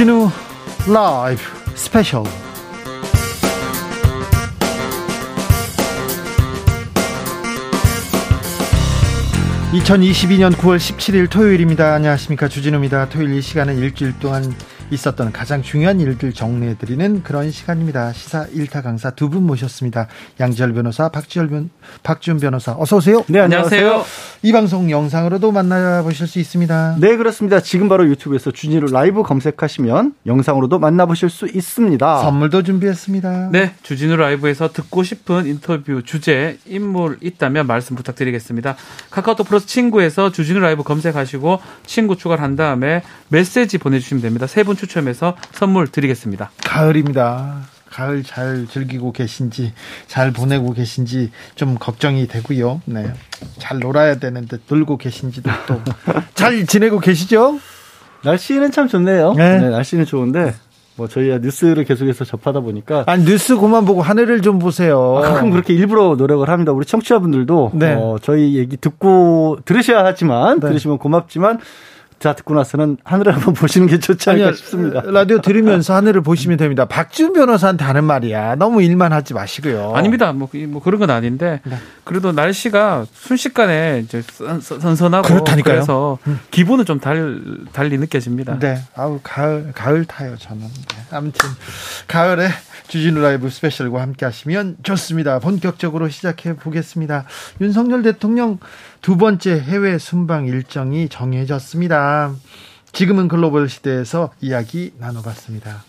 주진우 라이브 스페셜 2022년 9월 17일 토요일입니다. 안녕하십니까. 주진우입니다. 토요일 이 시간은 일주일 동안 있었던 가장 중요한 일들 정리해드리는 그런 시간입니다. 시사 1타 강사 두 분 모셨습니다. 양지열 변호사, 박지열 변, 박지훈 변호사. 어서 오세요. 네, 안녕하세요. 이 방송 영상으로도 만나보실 수 있습니다. 네, 그렇습니다. 지금 바로 유튜브에서 주진우 라이브 검색하시면 영상으로도 만나보실 수 있습니다. 선물도 준비했습니다. 네, 주진우 라이브에서 듣고 싶은 인터뷰 주제, 인물 있다면 말씀 부탁드리겠습니다. 카카오톡 플러스 친구에서 주진우 라이브 검색하시고 친구 추가를 한 다음에 메시지 보내주시면 됩니다. 세 분 추첨해서 선물 드리겠습니다. 가을입니다. 가을 잘 즐기고 계신지 잘 보내고 계신지 좀 걱정이 되고요. 네. 잘 놀아야 되는데 놀고 계신지도 또 잘 지내고 계시죠? 날씨는 참 좋네요. 네. 네, 날씨는 좋은데 뭐 저희가 뉴스를 계속해서 접하다 보니까 아 뉴스 그만 보고 하늘을 좀 보세요. 아, 가끔 그렇게 일부러 노력을 합니다. 우리 청취자분들도 네. 어, 저희 얘기 듣고 들으셔야 하지만 네. 들으시면 고맙지만 자 듣고 나서는 하늘을 한번 보시는 게 좋지 않을까 아니요, 싶습니다. 라디오 들으면서 하늘을 보시면 됩니다. 박지훈 변호사한테 하는 말이야. 너무 일만 하지 마시고요. 아닙니다. 뭐, 뭐 그런 건 아닌데 네. 그래도 날씨가 순식간에 이제 선선하고 그렇다니까요. 그래서 음. 기분은 좀 달, 달리 느껴집니다. 네. 아우 가을 가을 타요 저는. 네. 아무튼 가을에 주진우 라이브 스페셜과 함께 하시면 좋습니다. 본격적으로 시작해 보겠습니다. 윤석열 대통령 두 번째 해외 순방 일정이 정해졌습니다. 지금은 글로벌 시대에서 이야기 나눠봤습니다.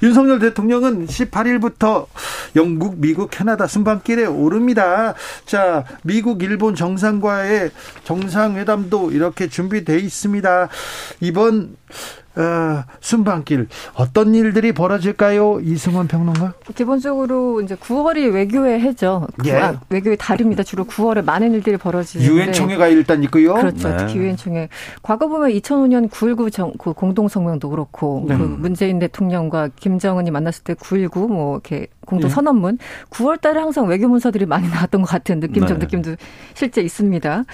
윤석열 대통령은 18일부터 영국, 미국, 캐나다 순방길에 오릅니다. 자, 미국, 일본 정상과의 정상회담도 이렇게 준비돼 있습니다. 이번 어, 순방길 어떤 일들이 벌어질까요? 이승원 평론가? 기본적으로 이제 9월이 외교의 해죠. 예. 아, 외교의 달입니다. 주로 9월에 많은 일들이 벌어지는데 유엔 총회가 일단 있고요. 그렇죠. 네. 특히 유엔 총회. 과거 보면 2005년 9.19 정, 그 공동 성명도 그렇고 네. 그 문재인 대통령과 김정은이 만났을 때 9.19 뭐 이렇게 공동 예. 선언문 9월 달에 항상 외교 문서들이 많이 나왔던 것 같은 느낌적 네. 느낌도 실제 있습니다.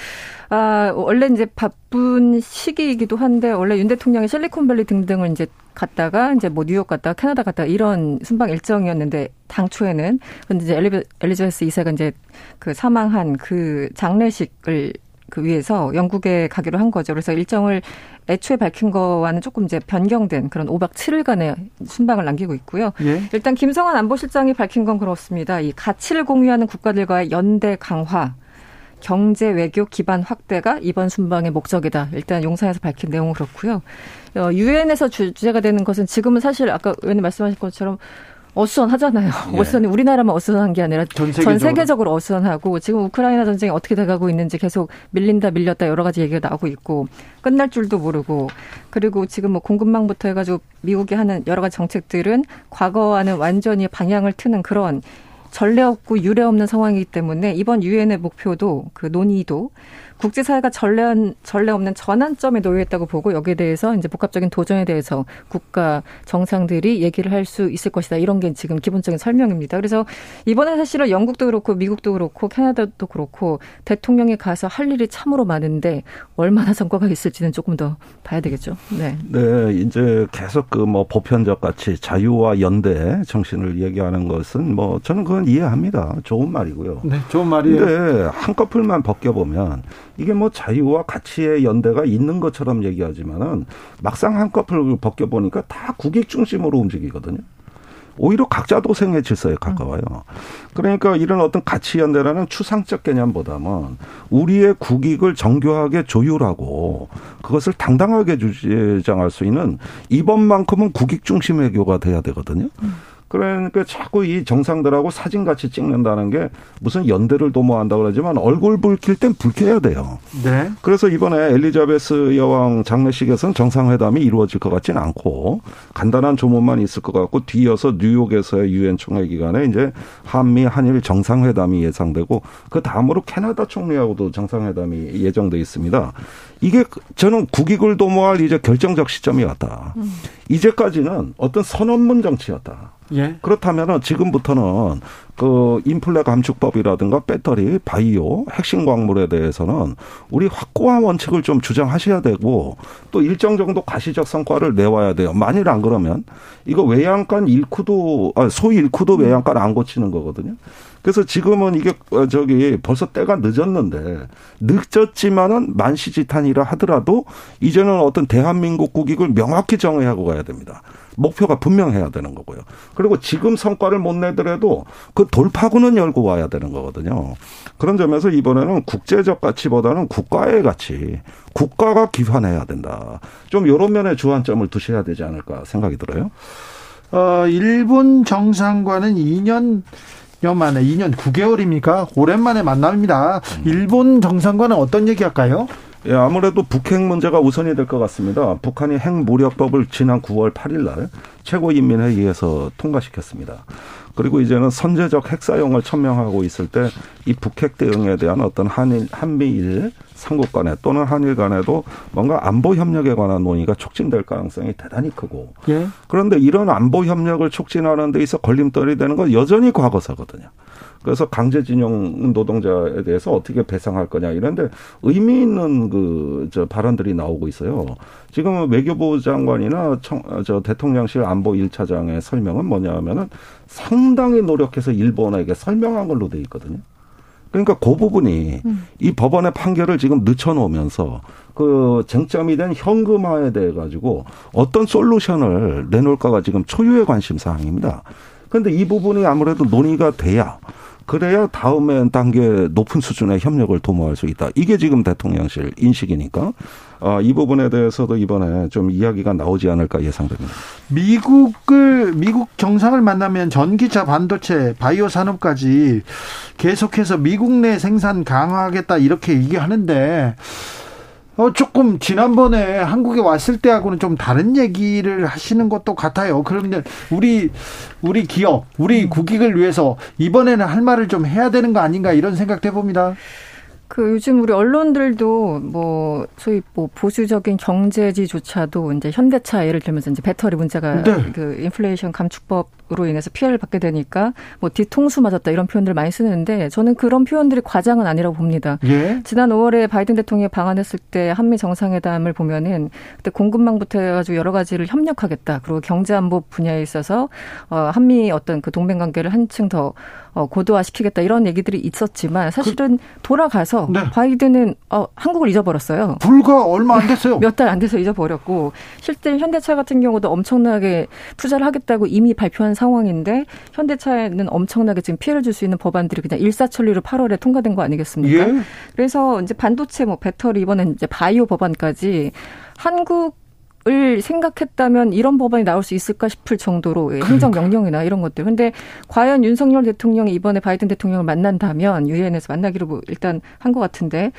아, 원래 이제 바쁜 시기이기도 한데 원래 윤 대통령이 실리콘밸리 등등을 이제 갔다가 이제 뭐 뉴욕 갔다가 캐나다 갔다가 이런 순방 일정이었는데 당초에는 근데 이제 엘리베, 엘리자베스 이사가 이제 그 사망한 그 장례식을 그 위해서 영국에 가기로 한 거죠. 그래서 일정을 애초에 밝힌 거와는 조금 이제 변경된 그런 5박 7일간의 순방을 남기고 있고요. 예. 일단 김성환 안보실장이 밝힌 건 그렇습니다. 이 가치를 공유하는 국가들과의 연대 강화, 경제 외교 기반 확대가 이번 순방의 목적이다. 일단 용산에서 밝힌 내용은 그렇고요. 어, 유엔에서 주제가 되는 것은 지금은 사실 아까 의원님 말씀하신 것처럼 어수선하잖아요. 예. 어수선이 우리나라만 어수선한 게 아니라 전, 전 세계적으로 어수선하고 지금 우크라이나 전쟁이 어떻게 돼가고 있는지 계속 밀린다 밀렸다 여러 가지 얘기가 나오고 있고 끝날 줄도 모르고 그리고 지금 뭐 공급망부터 해가지고 미국이 하는 여러 가지 정책들은 과거와는 완전히 방향을 트는 그런 전례 없고 유례 없는 상황이기 때문에 이번 유엔의 목표도 그 논의도 국제사회가 전례, 전례 없는 전환점에 놓여 있다고 보고 여기에 대해서 이제 복합적인 도전에 대해서 국가 정상들이 얘기를 할 수 있을 것이다. 이런 게 지금 기본적인 설명입니다. 그래서 이번에 사실은 영국도 그렇고 미국도 그렇고 캐나다도 그렇고 대통령이 가서 할 일이 참으로 많은데 얼마나 성과가 있을지는 조금 더 봐야 되겠죠. 네. 네, 이제 계속 그 뭐 보편적 가치, 자유와 연대 정신을 얘기하는 것은 뭐 저는 그건 이해합니다. 좋은 말이고요. 네, 좋은 말이에요. 근데 한꺼풀만 벗겨보면 이게 뭐 자유와 가치의 연대가 있는 것처럼 얘기하지만은 막상 한꺼풀 벗겨 보니까 다 국익 중심으로 움직이거든요. 오히려 각자 도생의 질서에 가까워요. 그러니까 이런 어떤 가치 연대라는 추상적 개념보다는 우리의 국익을 정교하게 조율하고 그것을 당당하게 주장할 수 있는 이번만큼은 국익 중심 외교가 돼야 되거든요. 음. 그러니까 자꾸 이 정상들하고 사진 같이 찍는다는 게 무슨 연대를 도모한다 그러지만 얼굴 붉힐 땐 붉혀야 돼요. 네. 그래서 이번에 엘리자베스 여왕 장례식에서는 정상회담이 이루어질 것 같지는 않고 간단한 조문만 있을 것 같고 뒤이어서 뉴욕에서의 유엔 총회 기간에 이제 한미 한일 정상회담이 예상되고 그 다음으로 캐나다 총리하고도 정상회담이 예정돼 있습니다. 이게 저는 국익을 도모할 이제 결정적 시점이 왔다. 음. 이제까지는 어떤 선언문 정치였다. 예. 그렇다면은 지금부터는 그 인플레 감축법이라든가 배터리, 바이오, 핵심 광물에 대해서는 우리 확고한 원칙을 좀 주장하셔야 되고 또 일정 정도 가시적 성과를 내와야 돼요. 만일 안 그러면 이거 외양간 일쿠도 아, 소위 일쿠도 외양간 안 고치는 거거든요. 그래서 지금은 이게 어, 저기 벌써 때가 늦었는데 늦었지만은 만시지탄이라 하더라도 이제는 어떤 대한민국 국익을 명확히 정의하고 가야 됩니다. 목표가 분명해야 되는 거고요. 그리고 지금 성과를 못 내더라도 그 돌파구는 열고 와야 되는 거거든요. 그런 점에서 이번에는 국제적 가치보다는 국가의 가치, 국가가 기반해야 된다. 좀 이런 면에 주안점을 두셔야 되지 않을까 생각이 들어요. 어, 일본 정상과는 2년 여 만에 2년 9개월입니까? 오랜만에 만납니다. 일본 정상과는 어떤 얘기 할까요? 예, 아무래도 북핵 문제가 우선이 될 것 같습니다. 북한이 핵무력법을 지난 9월 8일 날 최고인민회의에서 통과시켰습니다. 그리고 이제는 선제적 핵 사용을 천명하고 있을 때 이 북핵 대응에 대한 어떤 한일 한미일 삼국 간에 또는 한일 간에도 뭔가 안보 협력에 관한 논의가 촉진될 가능성이 대단히 크고 예. 그런데 이런 안보 협력을 촉진하는 데 있어 걸림돌이 되는 건 여전히 과거사거든요. 그래서 강제징용 노동자에 대해서 어떻게 배상할 거냐 이런데 의미 있는 그 저 발언들이 나오고 있어요. 지금 외교부 장관이나 청, 저 대통령실 안보 1차장의 설명은 뭐냐면은 상당히 노력해서 일본에게 설명한 걸로 돼 있거든요. 그러니까 그 부분이 음. 이 법원의 판결을 지금 늦춰놓으면서 그 쟁점이 된 현금화에 대해 가지고 어떤 솔루션을 내놓을까가 지금 초유의 관심 사항입니다. 그런데 이 부분이 아무래도 논의가 돼야 그래야 다음에 단계 높은 수준의 협력을 도모할 수 있다. 이게 지금 대통령실 인식이니까 어, 이 부분에 대해서도 이번에 좀 이야기가 나오지 않을까 예상됩니다. 미국을 미국 정상을 만나면 전기차, 반도체, 바이오 산업까지 계속해서 미국 내 생산 강화하겠다 이렇게 얘기하는데 어, 조금 지난번에 한국에 왔을 때하고는 좀 다른 얘기를 하시는 것도 같아요. 그러면 우리 우리 기업, 우리 음. 국익을 위해서 이번에는 할 말을 좀 해야 되는 거 아닌가 이런 생각도 해봅니다. 그 요즘 우리 언론들도 뭐 소위 뭐 보수적인 경제지조차도 이제 현대차 예를 들면서 이제 배터리 문제가 네. 그 인플레이션 감축법 으로 인해서 피해를 받게 되니까 뭐 뒤통수 맞았다 이런 표현들 많이 쓰는데 저는 그런 표현들이 과장은 아니라고 봅니다. 예? 지난 5월에 바이든 대통령이 방한했을 때 한미 정상회담을 보면은 그때 공급망부터 해가지고 여러 가지를 협력하겠다 그리고 경제 안보 분야에 있어서 어 한미 어떤 그 동맹 관계를 한층 더 어, 고도화시키겠다 이런 얘기들이 있었지만 사실은 그, 돌아가서 네. 바이든은 어, 한국을 잊어버렸어요. 불과 얼마 안 됐어요. 몇 달 안 돼서 잊어버렸고 실제 현대차 같은 경우도 엄청나게 투자를 하겠다고 이미 발표한 상황인데 현대차에는 엄청나게 지금 피해를 줄 수 있는 법안들이 그냥 일사천리로 8월에 통과된 거 아니겠습니까? 예. 그래서 이제 반도체 뭐 배터리 이번엔 이제 바이오 법안까지 한국 을 생각했다면 이런 법안이 나올 수 있을까 싶을 정도로 그러니까. 행정 명령이나 이런 것들. 근데 과연 윤석열 대통령이 이번에 바이든 대통령을 만난다면 유엔에서 만나기로 뭐 일단 한 것 같은데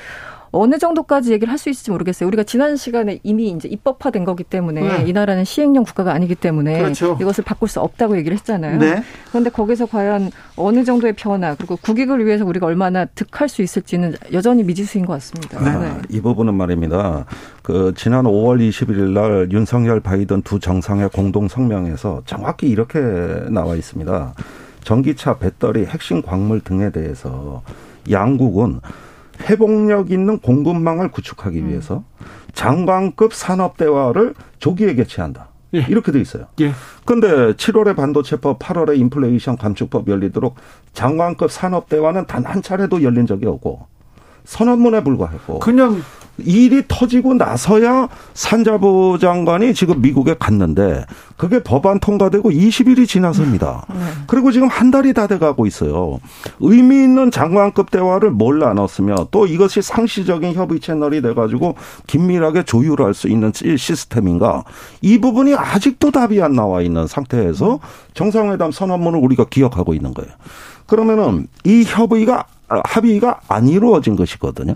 어느 정도까지 얘기를 할 수 있을지 모르겠어요. 우리가 지난 시간에 이미 이제 입법화된 거기 때문에 네. 이 나라는 시행령 국가가 아니기 때문에 그렇죠. 이것을 바꿀 수 없다고 얘기를 했잖아요. 네. 그런데 거기서 과연 어느 정도의 변화 그리고 국익을 위해서 우리가 얼마나 득할 수 있을지는 여전히 미지수인 것 같습니다. 네. 네. 이 부분은 말입니다. 그 지난 5월 21일 날 윤석열 바이든 두 정상의 공동 성명에서 정확히 이렇게 나와 있습니다. 전기차, 배터리, 핵심 광물 등에 대해서 양국은 회복력 있는 공급망을 구축하기 음. 위해서 장관급 산업 대화를 조기에 개최한다. 예. 이렇게 돼 있어요. 예. 근데 7월에 반도체법, 8월에 인플레이션 감축법 열리도록 장관급 산업 대화는 단 한 차례도 열린 적이 없고 선언문에 불과했고 그냥 일이 터지고 나서야 산자부 장관이 지금 미국에 갔는데 그게 법안 통과되고 20일이 지났습니다. 네. 그리고 지금 한 달이 다 돼가고 있어요. 의미 있는 장관급 대화를 뭘 나눴으며 또 이것이 상시적인 협의 채널이 돼가지고 긴밀하게 조율할 수 있는 시스템인가 이 부분이 아직도 답이 안 나와 있는 상태에서 정상회담 선언문을 우리가 기억하고 있는 거예요. 그러면은 이 협의가 합의가 안 이루어진 것이거든요.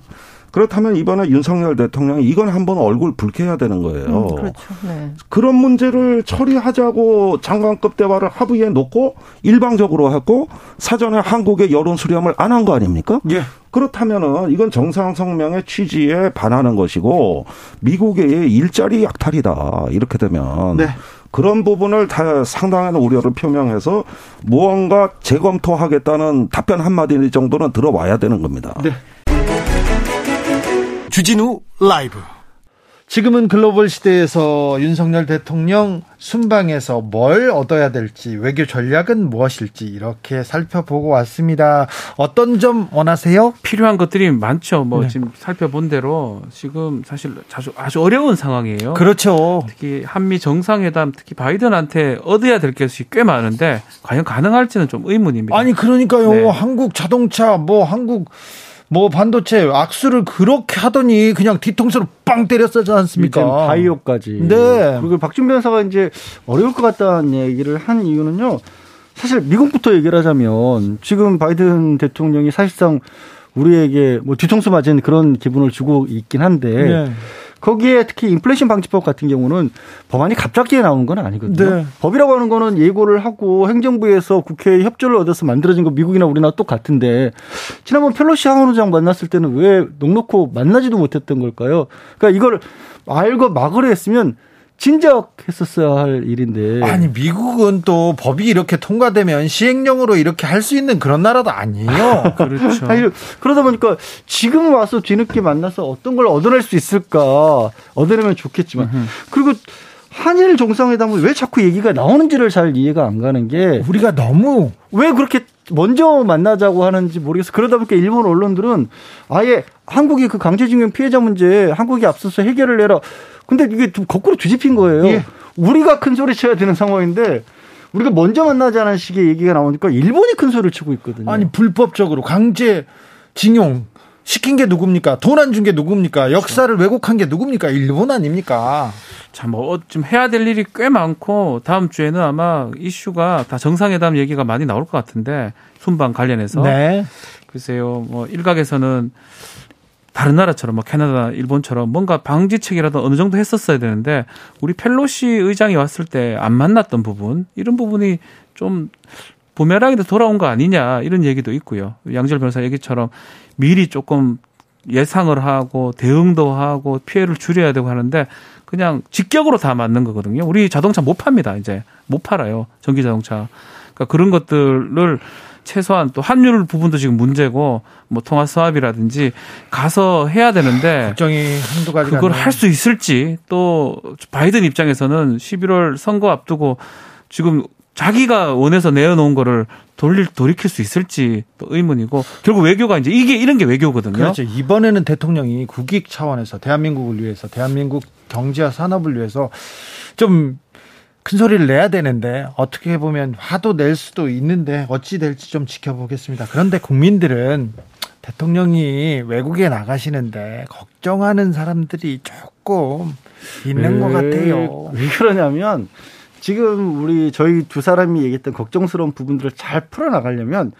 그렇다면 이번에 윤석열 대통령이 이건 한번 얼굴 붉혀야 되는 거예요. 음, 그렇죠. 네. 그런 문제를 처리하자고 장관급 대화를 합의해 놓고 일방적으로 하고 사전에 한국의 여론 수렴을 안 한 거 아닙니까? 예. 그렇다면은 이건 정상 성명의 취지에 반하는 것이고 미국의 일자리 약탈이다. 이렇게 되면 네. 그런 부분을 다 상당한 우려를 표명해서 무언가 재검토하겠다는 답변 한마디 정도는 들어와야 되는 겁니다. 네. 주진우 라이브 지금은 글로벌 시대에서 윤석열 대통령 순방에서 뭘 얻어야 될지 외교 전략은 무엇일지 이렇게 살펴보고 왔습니다. 어떤 점 원하세요? 필요한 것들이 많죠. 뭐 네. 지금 살펴본 대로 지금 사실 아주 아주 어려운 상황이에요. 그렇죠. 특히 한미 정상회담 특히 바이든한테 얻어야 될 것이 꽤 많은데 과연 가능할지는 좀 의문입니다. 아니 그러니까요. 네. 한국 자동차 뭐 한국 뭐 반도체 악수를 그렇게 하더니 그냥 뒤통수로 빵 때렸었지 않습니까? 바이오까지. 네. 그리고 박준변 변사가 이제 어려울 것 같다는 얘기를 한 이유는요. 사실 미국부터 얘기를 하자면 지금 바이든 대통령이 사실상 우리에게 뭐 뒤통수 맞은 그런 기분을 주고 있긴 한데 네. 거기에 특히 인플레이션 방지법 같은 경우는 법안이 갑자기 나온 건 아니거든요. 네. 법이라고 하는 거는 예고를 하고 행정부에서 국회에 협조를 얻어서 만들어진 거 미국이나 우리나라 똑같은데 지난번 펠로시 하원 의장 만났을 때는 왜 녹놓고 만나지도 못했던 걸까요? 그러니까 이걸 알고 막으려 했으면 진작 했었어야 할 일인데. 아니, 미국은 또 법이 이렇게 통과되면 시행령으로 이렇게 할 수 있는 그런 나라도 아니에요. 그렇죠. 아니, 그러다 보니까 지금 와서 뒤늦게 만나서 어떤 걸 얻어낼 수 있을까. 얻어내면 좋겠지만. 그리고 한일 정상회담은 왜 자꾸 얘기가 나오는지를 잘 이해가 안 가는 게. 우리가 너무. 왜 그렇게 먼저 만나자고 하는지 모르겠어. 그러다 보니까 일본 언론들은 아예 한국이 그 강제징용 피해자 문제 한국이 앞서서 해결을 해라. 근데 이게 좀 거꾸로 뒤집힌 거예요. 예. 우리가 큰 소리 쳐야 되는 상황인데 우리가 먼저 만나자는 식의 얘기가 나오니까 일본이 큰 소리를 치고 있거든요. 아니 불법적으로 강제 징용 시킨 게 누굽니까? 돈 안 준 게 누굽니까? 역사를 그렇죠. 왜곡한 게 누굽니까? 일본 아닙니까? 참, 뭐, 좀 해야 될 일이 꽤 많고, 다음 주에는 아마 이슈가 다 정상회담 얘기가 많이 나올 것 같은데, 순방 관련해서. 네. 글쎄요, 뭐, 일각에서는 다른 나라처럼 뭐 캐나다, 일본처럼 뭔가 방지책이라도 어느 정도 했었어야 되는데 우리 펠로시 의장이 왔을 때 안 만났던 부분 이런 부분이 좀 부메랑이도 돌아온 거 아니냐 이런 얘기도 있고요. 양절 변호사 얘기처럼 미리 조금 예상을 하고 대응도 하고 피해를 줄여야 되고 하는데 그냥 직격으로 다 맞는 거거든요. 우리 자동차 못 팝니다. 이제 못 팔아요. 전기 자동차. 그러니까 그런 것들을 최소한 또 환율 부분도 지금 문제고 뭐 통화 수합이라든지 가서 해야 되는데 걱정이 한두 가지 그걸 할 수 있을지 또 바이든 입장에서는 11월 선거 앞두고 지금 자기가 원해서 내어놓은 거를 돌릴 돌이킬 수 있을지 또 의문이고 결국 외교가 이제 이게 이런 게 외교거든요. 그렇죠. 이번에는 대통령이 국익 차원에서 대한민국을 위해서 대한민국 경제와 산업을 위해서 좀 큰 소리를 내야 되는데 어떻게 보면 화도 낼 수도 있는데 어찌 될지 좀 지켜보겠습니다. 그런데 국민들은 대통령이 외국에 나가시는데 걱정하는 사람들이 조금 있는 왜, 것 같아요. 왜 그러냐면 지금 우리 저희 두 사람이 얘기했던 걱정스러운 부분들을 잘 풀어나가려면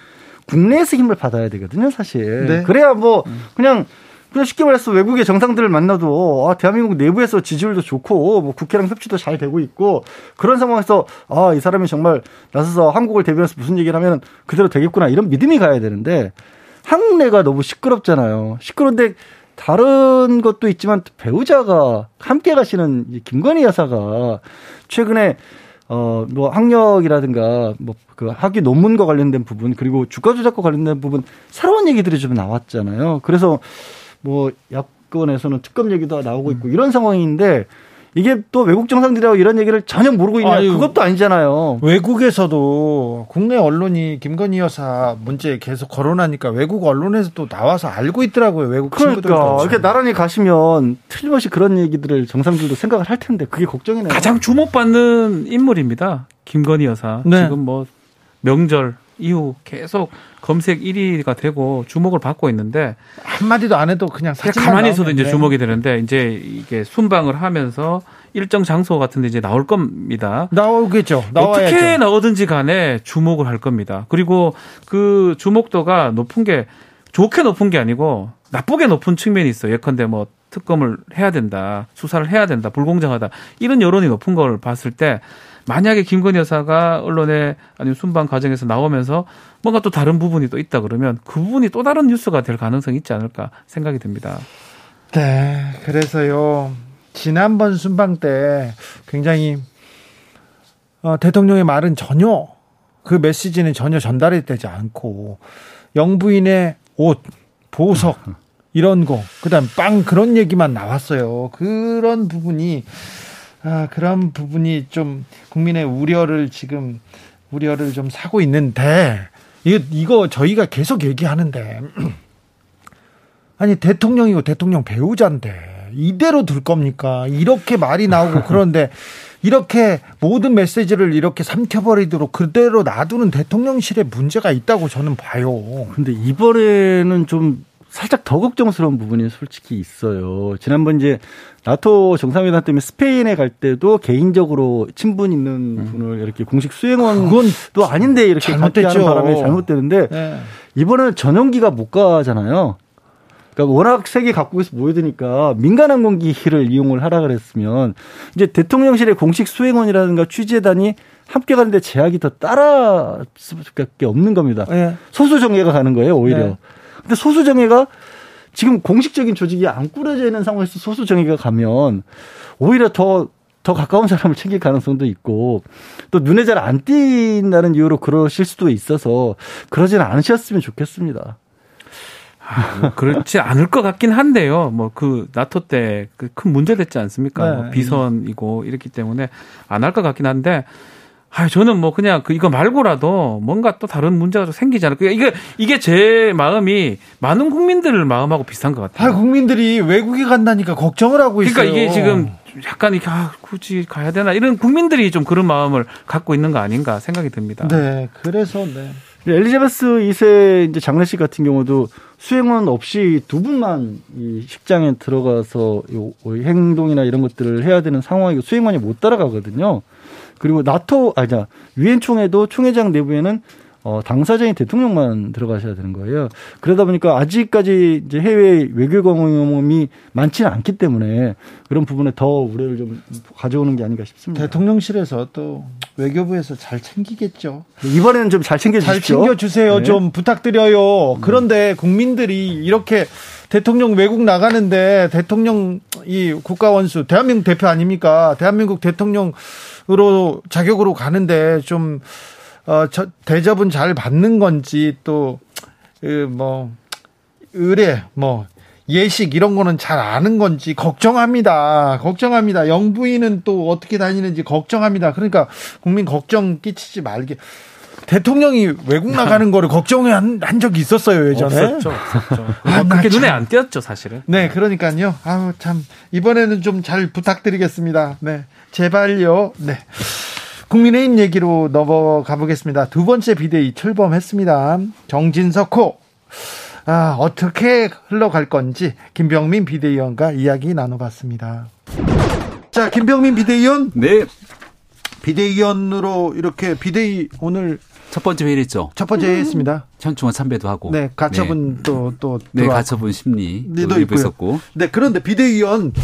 국내에서 힘을 받아야 되거든요, 사실. 네. 그래야 뭐 그냥 그냥 쉽게 말해서 외국의 정상들을 만나도 아, 대한민국 내부에서 지지율도 좋고 뭐 국회랑 협치도 잘 되고 있고 그런 상황에서 아, 이 사람이 정말 나서서 한국을 대변해서 무슨 얘기를 하면 그대로 되겠구나 이런 믿음이 가야 되는데 한국 내가 너무 시끄럽잖아요. 시끄러운데 다른 것도 있지만 배우자가 함께 가시는 김건희 여사가 최근에 어, 뭐 학력이라든가 뭐 그 학위 논문과 관련된 부분 그리고 주가 조작과 관련된 부분 새로운 얘기들이 좀 나왔잖아요. 그래서 뭐 야권에서는 특검 얘기도 나오고 있고 이런 상황인데 이게 또 외국 정상들하고 이런 얘기를 전혀 모르고 있냐 아유, 그것도 아니잖아요. 외국에서도 국내 언론이 김건희 여사 문제 계속 거론하니까 외국 언론에서 도 나와서 알고 있더라고요. 외국 그러니까 친구들도. 이렇게 나란히 가시면 틀림없이 그런 얘기들을 정상들도 생각을 할 텐데 그게 걱정이네요. 가장 주목받는 인물입니다. 김건희 여사. 네. 지금 뭐 명절 이후 계속 검색 1위가 되고 주목을 받고 있는데 한마디도 안 해도 그냥 사진 가만히 있어도 이제 주목이 되는데 이제 이게 순방을 하면서 일정 장소 같은 데 이제 나올 겁니다. 나오겠죠. 나와야죠. 어떻게 나오든지 간에 주목을 할 겁니다. 그리고 그 주목도가 높은 게 좋게 높은 게 아니고 나쁘게 높은 측면이 있어요. 예컨대 뭐 특검을 해야 된다, 수사를 해야 된다, 불공정하다 이런 여론이 높은 걸 봤을 때 만약에 김건희 여사가 언론에 아니면 순방 과정에서 나오면서 뭔가 또 다른 부분이 또 있다 그러면 그 부분이 또 다른 뉴스가 될 가능성이 있지 않을까 생각이 듭니다. 네, 그래서요 지난번 순방 때 굉장히 어, 대통령의 말은 전혀 그 메시지는 전혀 전달이 되지 않고 영부인의 옷, 보석 이런 거, 그다음 빵 그런 얘기만 나왔어요. 그런 부분이 아, 그런 부분이 좀 국민의 우려를 지금 우려를 좀 사고 있는데 이거, 이거 저희가 계속 얘기하는데 아니 대통령이고 대통령 배우자인데 이대로 둘 겁니까? 이렇게 말이 나오고 그런데 이렇게 모든 메시지를 이렇게 삼켜버리도록 그대로 놔두는 대통령실에 문제가 있다고 저는 봐요. 근데 이번에는 좀 살짝 더 걱정스러운 부분이 솔직히 있어요. 지난번 이제 나토 정상회담 때문에 스페인에 갈 때도 개인적으로 친분 있는 음. 분을 이렇게 공식 수행원 그건 또 아닌데 이렇게 잘못됐죠. 바람에 잘못되는데 네. 이번에는 전용기가 못 가잖아요. 그러니까 워낙 세계 각국에서 모여드니까 민간 항공기를 이용을 하라 그랬으면 이제 대통령실의 공식 수행원이라든가 취재단이 함께 가는데 제약이 더 따라 수밖에 없는 겁니다. 네. 소수 정예가 가는 거예요 오히려. 네. 근데 소수 정예가 지금 공식적인 조직이 안 꾸려져 있는 상황에서 소수 정예가 가면 오히려 더더 가까운 사람을 챙길 가능성도 있고 또 눈에 잘 안 띈다는 이유로 그러실 수도 있어서 그러지는 않으셨으면 좋겠습니다. 아, 뭐 그렇지 않을 것 같긴 한데요. 뭐 그 나토 때그큰 문제 됐지 않습니까? 네. 뭐 비선이고 이랬기 때문에 안 할 것 같긴 한데. 아, 저는 뭐 그냥 그 이거 말고라도 뭔가 또 다른 문제가 좀 생기지 않을까. 이게 이게 제 마음이 많은 국민들 마음하고 비슷한 것 같아요. 아, 국민들이 외국에 간다니까 걱정을 하고 있어요. 그러니까 이게 지금 약간 이렇게 아, 굳이 가야 되나 이런 국민들이 좀 그런 마음을 갖고 있는 거 아닌가 생각이 듭니다. 네, 그래서 네. 엘리자베스 2세 이제 장례식 같은 경우도 수행원 없이 두 분만 이 식장에 들어가서 요 행동이나 이런 것들을 해야 되는 상황이고 수행원이 못 따라가거든요. 그리고 나토 아자 유엔 총회도 총회장 내부에는 어, 당사자인 대통령만 들어가셔야 되는 거예요. 그러다 보니까 아직까지 이제 해외 외교 경험이 많지는 않기 때문에 그런 부분에 더 우려를 좀 가져오는 게 아닌가 싶습니다. 대통령실에서 또 외교부에서 잘 챙기겠죠. 이번에는 좀 잘 챙겨 주십시오. 잘 챙겨 주세요. 네. 좀 부탁드려요. 음. 그런데 국민들이 이렇게 대통령 외국 나가는데 대통령 이 국가 원수 대한민국 대표 아닙니까? 대한민국 대통령 으로 자격으로 가는데 좀 어, 저, 대접은 잘 받는 건지 또, 그, 뭐, 의뢰, 뭐, 예식 이런 거는 잘 아는 건지 걱정합니다. 걱정합니다. 영부인은 또 어떻게 다니는지 걱정합니다. 그러니까 국민 걱정 끼치지 말게. 대통령이 외국 나가는 거를 걱정해 한, 한 적이 있었어요 예전에. 없었죠. 없었죠. 아, 그렇게 눈에 안 띄었죠 사실은. 네, 그러니까요. 아우 참 이번에는 좀 잘 부탁드리겠습니다. 네, 제발요. 네. 국민의힘 얘기로 넘어가 보겠습니다. 두 번째 비대위 출범했습니다. 정진석 호. 아, 어떻게 흘러갈 건지 김병민 비대위원과 이야기 나눠봤습니다. 자, 김병민 비대위원. 네. 비대위원으로 이렇게 비대위 오늘 첫 번째 회의를 했죠. 첫 번째 회의했습니다. 현충원 참배도 하고. 네, 가처분 또또 네. 또 네, 가처분 심리 네, 도 있었고. 네, 그런데 비대위원 네.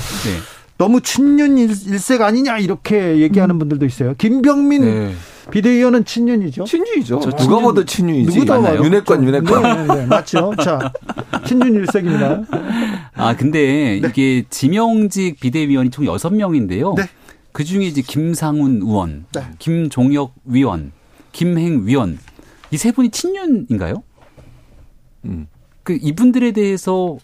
너무 친윤 일색 아니냐 이렇게 얘기하는 음. 분들도 있어요. 김병민 네. 비대위원은 친윤이죠. 친윤이죠. 누가 친윤, 봐도 친윤이지. 누구도 맞나요? 윤핵관 윤핵관. 네, 네, 맞죠. 자, 친윤 일색입니다. 아 근데 네. 이게 지명직 비대위원이 총 여섯 명인데요. 네. 그 중에 이제 김상훈 의원, 네. 김종혁 위원, 김행 위원 이 세 분이 친윤인가요? 음. 그 이분들에 대해서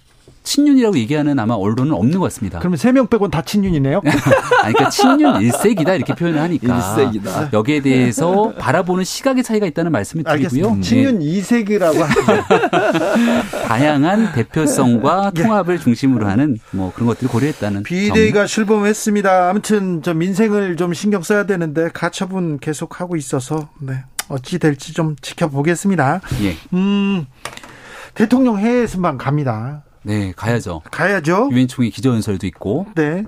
친윤이라고 얘기하는 아마 언론은 없는 것 같습니다. 그러면 세 명 빼고는 다 친윤이네요? 아니, 그러니까 친윤 일색이다 이렇게 표현을 하니까 일색이다. 여기에 대해서 바라보는 시각의 차이가 있다는 말씀을 드리고요. 네. 친윤 이색이라고. 다양한 대표성과 네. 통합을 중심으로 하는 뭐 그런 것들을 고려했다는 비대위가 출범했습니다. 아무튼 저 민생을 좀 신경 써야 되는데 가처분 계속 하고 있어서 네. 어찌 될지 좀 지켜보겠습니다. 예. 음. 대통령 해외 순방 갑니다. 네, 가야죠. 가야죠. 유엔 총회 기조연설도 있고. 네. 네.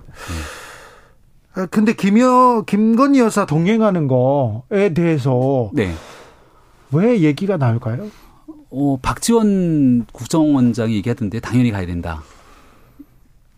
아, 근데 김여 김건희 여사 동행하는 거에 대해서 네. 왜 얘기가 나올까요? 어, 박지원 국정원장이 얘기하던데 당연히 가야 된다.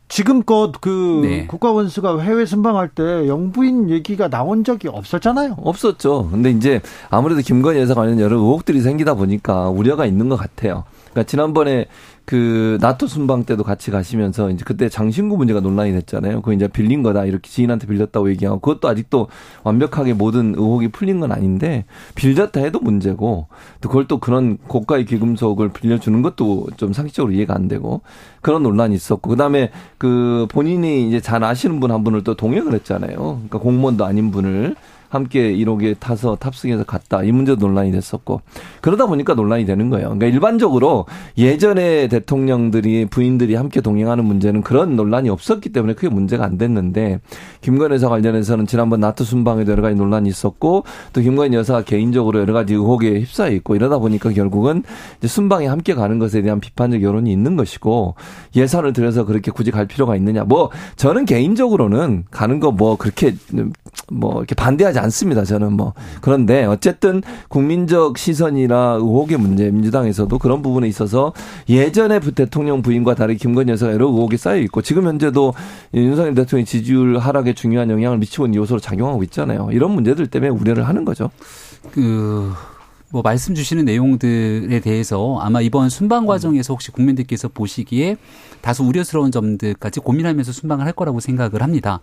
지금껏 그 네. 국가원수가 해외 순방할 때 영부인 얘기가 나온 적이 없었잖아요. 없었죠. 근데 이제 아무래도 김건희 여사 관련 여러 의혹들이 생기다 보니까 우려가 있는 것 같아요. 그러니까 지난번에 그 나토 순방 때도 같이 가시면서 이제 그때 장신구 문제가 논란이 됐잖아요. 그거 이제 빌린 거다 이렇게 지인한테 빌렸다고 얘기하고 그것도 아직도 완벽하게 모든 의혹이 풀린 건 아닌데 빌렸다 해도 문제고 또 그걸 또 그런 고가의 귀금속을 빌려주는 것도 좀 상식적으로 이해가 안 되고 그런 논란이 있었고 그다음에 그 본인이 이제 잘 아시는 분 한 분을 또 동행을 했잖아요. 그러니까 공무원도 아닌 분을 함께 1호기에 타서 탑승해서 갔다. 이 문제도 논란이 됐었고. 그러다 보니까 논란이 되는 거예요. 그러니까 일반적으로 예전에 대통령들이 부인들이 함께 동행하는 문제는 그런 논란이 없었기 때문에 크게 문제가 안 됐는데 김건희 여사 관련해서는 지난번 나토 순방에도 여러 가지 논란이 있었고 또 김건희 여사가 개인적으로 여러 가지 의혹에 휩싸여 있고 이러다 보니까 결국은 순방에 함께 가는 것에 대한 비판적 여론이 있는 것이고 예산을 들여서 그렇게 굳이 갈 필요가 있느냐. 뭐 저는 개인적으로는 가는 거 뭐 그렇게 뭐 이렇게 반대하지 않습니다. 저는 뭐 그런데 어쨌든 국민적 시선이나 의혹의 문제 민주당에서도 그런 부분에 있어서 예전에 대통령 부인과 다르게 김건희 여사가 여러 의혹이 쌓여 있고 지금 현재도 윤석열 대통령 지지율 하락에 중요한 영향을 미치고 있는 요소로 작용하고 있잖아요. 이런 문제들 때문에 우려를 하는 거죠. 그. 뭐 말씀 주시는 내용들에 대해서 아마 이번 순방 과정에서 혹시 국민들께서 보시기에 다소 우려스러운 점들까지 고민하면서 순방을 할 거라고 생각을 합니다.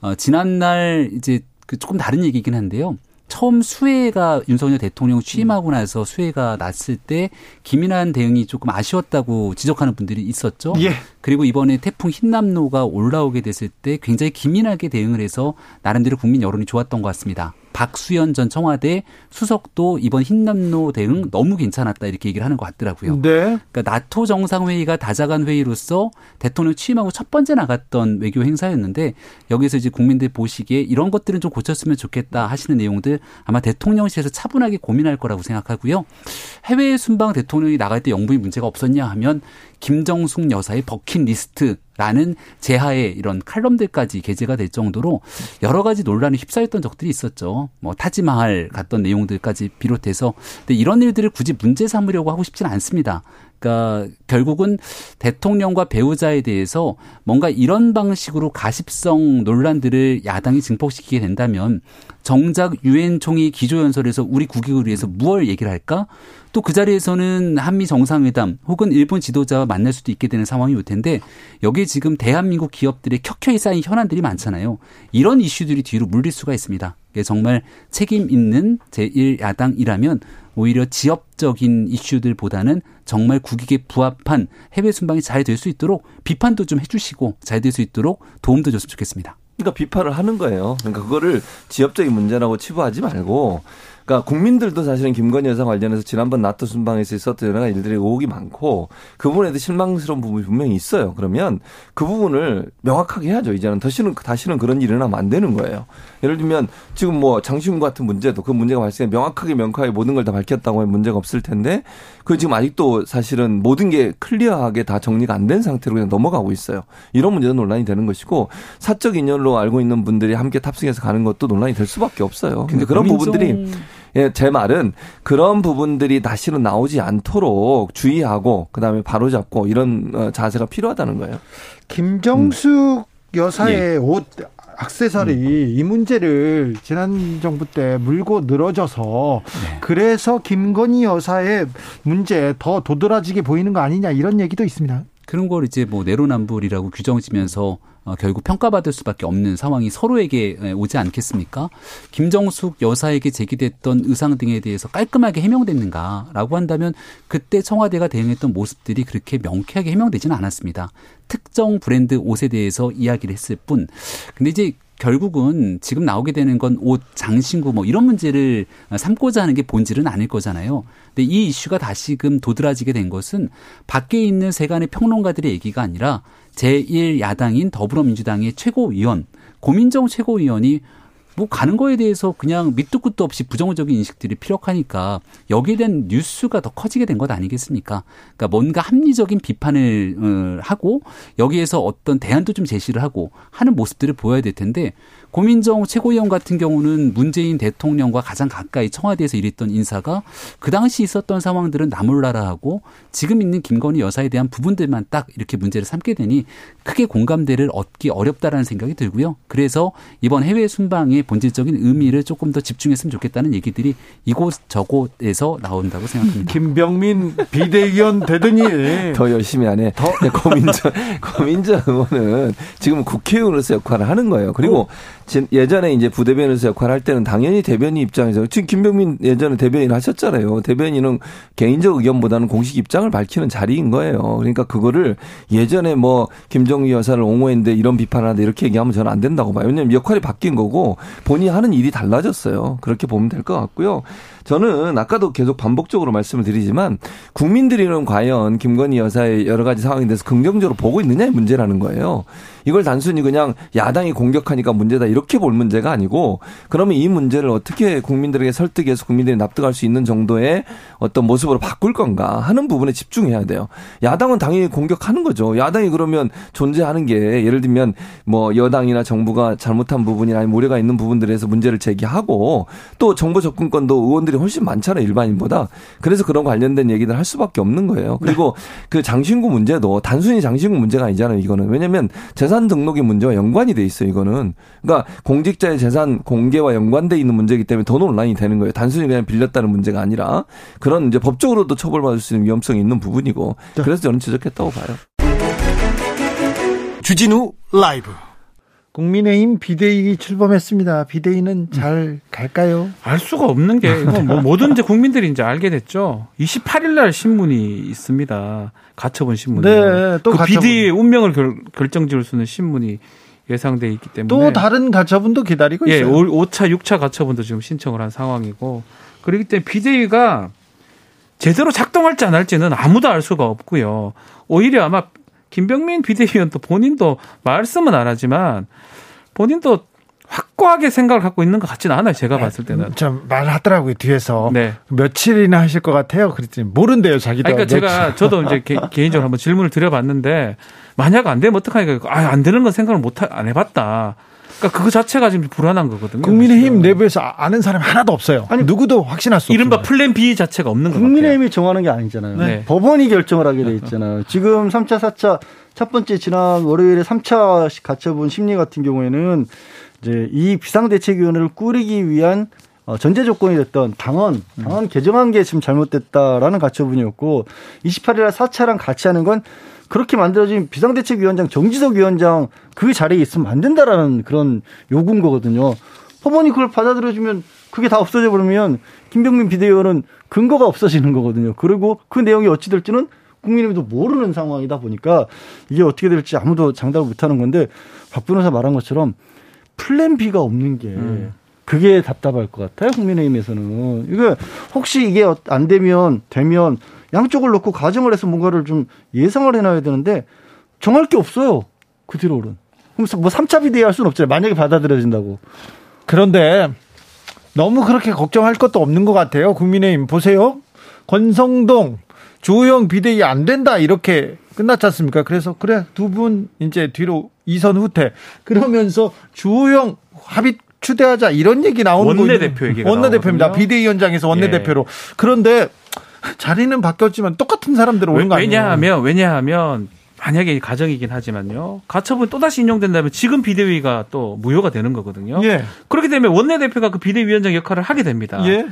어, 지난날 이제 그 조금 다른 얘기긴 한데요. 처음 수해가 윤석열 대통령 취임하고 나서 수해가 났을 때 기민한 대응이 조금 아쉬웠다고 지적하는 분들이 있었죠. 예. 그리고 이번에 태풍 흰남노가 올라오게 됐을 때 굉장히 기민하게 대응을 해서 나름대로 국민 여론이 좋았던 것 같습니다. 박수현 전 청와대 수석도 이번 흰남노 대응 너무 괜찮았다 이렇게 얘기를 하는 것 같더라고요. 네. 그러니까 나토 정상회의가 다자간 회의로서 대통령 취임하고 첫 번째 나갔던 외교 행사였는데 여기서 이제 국민들 보시기에 이런 것들은 좀 고쳤으면 좋겠다 하시는 내용들 아마 대통령실에서 차분하게 고민할 거라고 생각하고요. 해외 순방 대통령이 나갈 때 영부인 문제가 없었냐 하면 김정숙 여사의 버킷리스트 라는 제하에 이런 칼럼들까지 게재가 될 정도로 여러 가지 논란이 휩싸였던 적들이 있었죠. 뭐 타지마할 갔던 내용들까지 비롯해서 근데 이런 일들을 굳이 문제 삼으려고 하고 싶지는 않습니다. 그러니까 결국은 대통령과 배우자에 대해서 뭔가 이런 방식으로 가십성 논란들을 야당이 증폭시키게 된다면 정작 유엔 총회 기조연설에서 우리 국익을 위해서 무얼 얘기를 할까? 또 그 자리에서는 한미 정상회담 혹은 일본 지도자와 만날 수도 있게 되는 상황이 올 텐데 여기에 지금 대한민국 기업들의 켜켜이 쌓인 현안들이 많잖아요. 이런 이슈들이 뒤로 물릴 수가 있습니다. 정말 책임 있는 제1야당이라면 오히려 지역적인 이슈들보다는 정말 국익에 부합한 해외 순방이 잘 될 수 있도록 비판도 좀 해주시고 잘 될 수 있도록 도움도 줬으면 좋겠습니다. 그러니까 비판을 하는 거예요. 그러니까 그거를 지역적인 문제라고 치부하지 말고 그러니까 국민들도 사실은 김건희 여사 관련해서 지난번 나토 순방에서 있었던 여러 가지 일들이 의혹이 많고 그 부분에 도 실망스러운 부분이 분명히 있어요. 그러면 그 부분을 명확하게 해야죠. 이제는 다시는 다시는 그런 일이 일어나면 안 되는 거예요. 예를 들면 지금 뭐 장시훈 같은 문제도 그 문제가 발생해 명확하게 명확하게 모든 걸 다 밝혔다고 하면 문제가 없을 텐데 그 지금 아직도 사실은 모든 게 클리어하게 다 정리가 안 된 상태로 그냥 넘어가고 있어요. 이런 문제도 논란이 되는 것이고 사적 인연으로 알고 있는 분들이 함께 탑승해서 가는 것도 논란이 될 수밖에 없어요. 근데 그런 부분들이 예, 제 말은 그런 부분들이 다시는 나오지 않도록 주의하고 그다음에 바로잡고 이런 어, 자세가 필요하다는 거예요. 김정숙 음. 여사의 예. 옷 악세사리 음. 이 문제를 지난 정부 때 물고 늘어져서 네. 그래서 김건희 여사의 문제 더 도드라지게 보이는 거 아니냐 이런 얘기도 있습니다. 그런 걸 이제 뭐 내로남불이라고 규정지면서 어, 결국 평가받을 수밖에 없는 상황이 서로에게 오지 않겠습니까? 김정숙 여사에게 제기됐던 의상 등에 대해서 깔끔하게 해명됐는가라고 한다면 그때 청와대가 대응했던 모습들이 그렇게 명쾌하게 해명되지는 않았습니다. 특정 브랜드 옷에 대해서 이야기를 했을 뿐. 근데 이제 결국은 지금 나오게 되는 건 옷, 장신구 뭐 이런 문제를 삼고자 하는 게 본질은 아닐 거잖아요. 근데 이 이슈가 다시금 도드라지게 된 것은 밖에 있는 세간의 평론가들의 얘기가 아니라 제1야당인 더불어민주당의 최고위원 고민정 최고위원이 뭐 가는 거에 대해서 그냥 밑도 끝도 없이 부정적인 인식들이 피력하니까 여기에 대한 뉴스가 더 커지게 된 것 아니겠습니까? 그러니까 뭔가 합리적인 비판을 어, 하고 여기에서 어떤 대안도 좀 제시를 하고 하는 모습들을 보여야 될 텐데 고민정 최고위원 같은 경우는 문재인 대통령과 가장 가까이 청와대에서 일했던 인사가 그 당시 있었던 상황들은 나몰라라 하고 지금 있는 김건희 여사에 대한 부분들만 딱 이렇게 문제를 삼게 되니 크게 공감대를 얻기 어렵다라는 생각이 들고요. 그래서 이번 해외 순방의 본질적인 의미를 조금 더 집중했으면 좋겠다는 얘기들이 이곳 저곳에서 나온다고 생각합니다. 김병민 비대위원 되더니 더 열심히 하네. 더 고민정 고민정 의원은 지금 국회의원으로서 역할을 하는 거예요. 그리고 어. 예전에 이제 부대변인으로서 역할을 할 때는 당연히 대변인 입장에서 지금 김병민 예전에 대변인 하셨잖아요. 대변인은 개인적 의견보다는 공식 입장을 밝히는 자리인 거예요. 그러니까 그거를 예전에 뭐 김정희 여사를 옹호했는데 이런 비판을 하는데 이렇게 얘기하면 저는 안 된다고 봐요. 왜냐하면 역할이 바뀐 거고 본인이 하는 일이 달라졌어요. 그렇게 보면 될 것 같고요. 저는 아까도 계속 반복적으로 말씀을 드리지만 국민들이는 과연 김건희 여사의 여러 가지 상황에 대해서 긍정적으로 보고 있느냐의 문제라는 거예요. 이걸 단순히 그냥 야당이 공격하니까 문제다 이렇게 볼 문제가 아니고 그러면 이 문제를 어떻게 국민들에게 설득해서 국민들이 납득할 수 있는 정도의 어떤 모습으로 바꿀 건가 하는 부분에 집중해야 돼요. 야당은 당연히 공격하는 거죠. 야당이 그러면 존재하는 게 예를 들면 뭐 여당이나 정부가 잘못한 부분이나 우려가 있는 부분들에서 문제를 제기하고 또 정보 접근권도 의원들이 훨씬 많잖아요. 일반인보다. 그래서 그런 관련된 얘기들 할 수밖에 없는 거예요. 그리고 네. 그 장신구 문제도 단순히 장신구 문제가 아니잖아요. 이거는 왜냐하면 재산 등록의 문제와 연관이 돼 있어요. 이거는 그러니까 공직자의 재산 공개와 연관돼 있는 문제이기 때문에 더 논란이 되는 거예요. 단순히 그냥 빌렸다는 문제가 아니라 그런 이제 법적으로도 처벌받을 수 있는 위험성이 있는 부분이고 네. 그래서 저는 지적했다고 봐요. 주진우 라이브. 국민의힘 비대위 출범했습니다. 비대위는 잘 갈까요? 알 수가 없는 게뭐 뭐든지 국민들이 이제 알게 됐죠. 28일 날 신문이 있습니다. 가처분 신문. 네, 또 그 가처분. 비대위의 운명을 결, 결정 지을 수 있는 신문이 예상돼 있기 때문에 또 다른 가처분도 기다리고 예, 있어요. 5차, 6차 가처분도 지금 신청을 한 상황이고 그렇기 때문에 비대위가 제대로 작동할지 안 할지는 아무도 알 수가 없고요. 오히려 아마 김병민 비대위원도 본인도 말씀은 안 하지만 본인도 확고하게 생각을 갖고 있는 것 같지는 않아요. 제가 봤을 때는. 좀 말하더라고요. 뒤에서. 네. 며칠이나 하실 것 같아요. 그랬더니 모른대요. 자기도. 그러니까 제가 저도 이제 개, 인적으로 한번 질문을 드려봤는데 만약 안 되면 어떡하니까 아, 안 되는 건 생각을 못, 안 해봤다. 그러니까 그거 자체가 지금 불안한 거거든요. 국민의힘 내부에서 아는 사람 하나도 없어요. 아니 누구도 확신할 수 이른바 플랜 B 자체가 없는 거예요. 국민의힘이 정하는 게 아니잖아요. 네. 법원이 결정을 하게 돼 있잖아요. 지금 3차, 4차 첫 번째 지난 월요일에 3차 가처분 심리 같은 경우에는 이제 이 비상대책위원회를 꾸리기 위한 어, 전제 조건이 됐던 당원, 당원 개정한 게 지금 잘못됐다라는 가처분이었고 28일 날 4차랑 같이 하는 건 그렇게 만들어진 비상대책위원장 정지석 위원장 그 자리에 있으면 안 된다라는 그런 요구인 거거든요. 법원이 그걸 받아들여주면 그게 다 없어져 버리면 김병민 비대위원은 근거가 없어지는 거거든요. 그리고 그 내용이 어찌 될지는 국민의힘도 모르는 상황이다 보니까 이게 어떻게 될지 아무도 장담을 못하는 건데 박 변호사 말한 것처럼 플랜 B가 없는 게 음. 그게 답답할 것 같아요 국민의힘에서는 이거 혹시 이게 안 되면 되면 양쪽을 놓고 가정을 해서 뭔가를 좀 예상을 해놔야 되는데 정할 게 없어요. 그 뒤로는. 그럼 뭐 3차 비대위 할 수는 없잖아요. 만약에 받아들여진다고. 그런데 너무 그렇게 걱정할 것도 없는 것 같아요. 국민의힘 보세요. 권성동, 조영 비대위 안 된다 이렇게 끝났지 않습니까? 그래서 그래 두 분 이제 뒤로 이선 후퇴 그러면서 주호영 합의 추대하자 이런 얘기 나오는 거예요. 원내 대표 얘기가 원내 대표입니다. 비대위원장에서 원내 대표로. 예. 그런데 자리는 바뀌었지만 똑같은 사람들 오는 거 아니에요? 왜냐하면 왜냐하면 만약에 가정이긴 하지만요. 가처분 또다시 인용된다면 지금 비대위가 또 무효가 되는 거거든요. 예. 그렇게 되면 원내대표가 그 비대위원장 역할을 하게 됩니다. 예.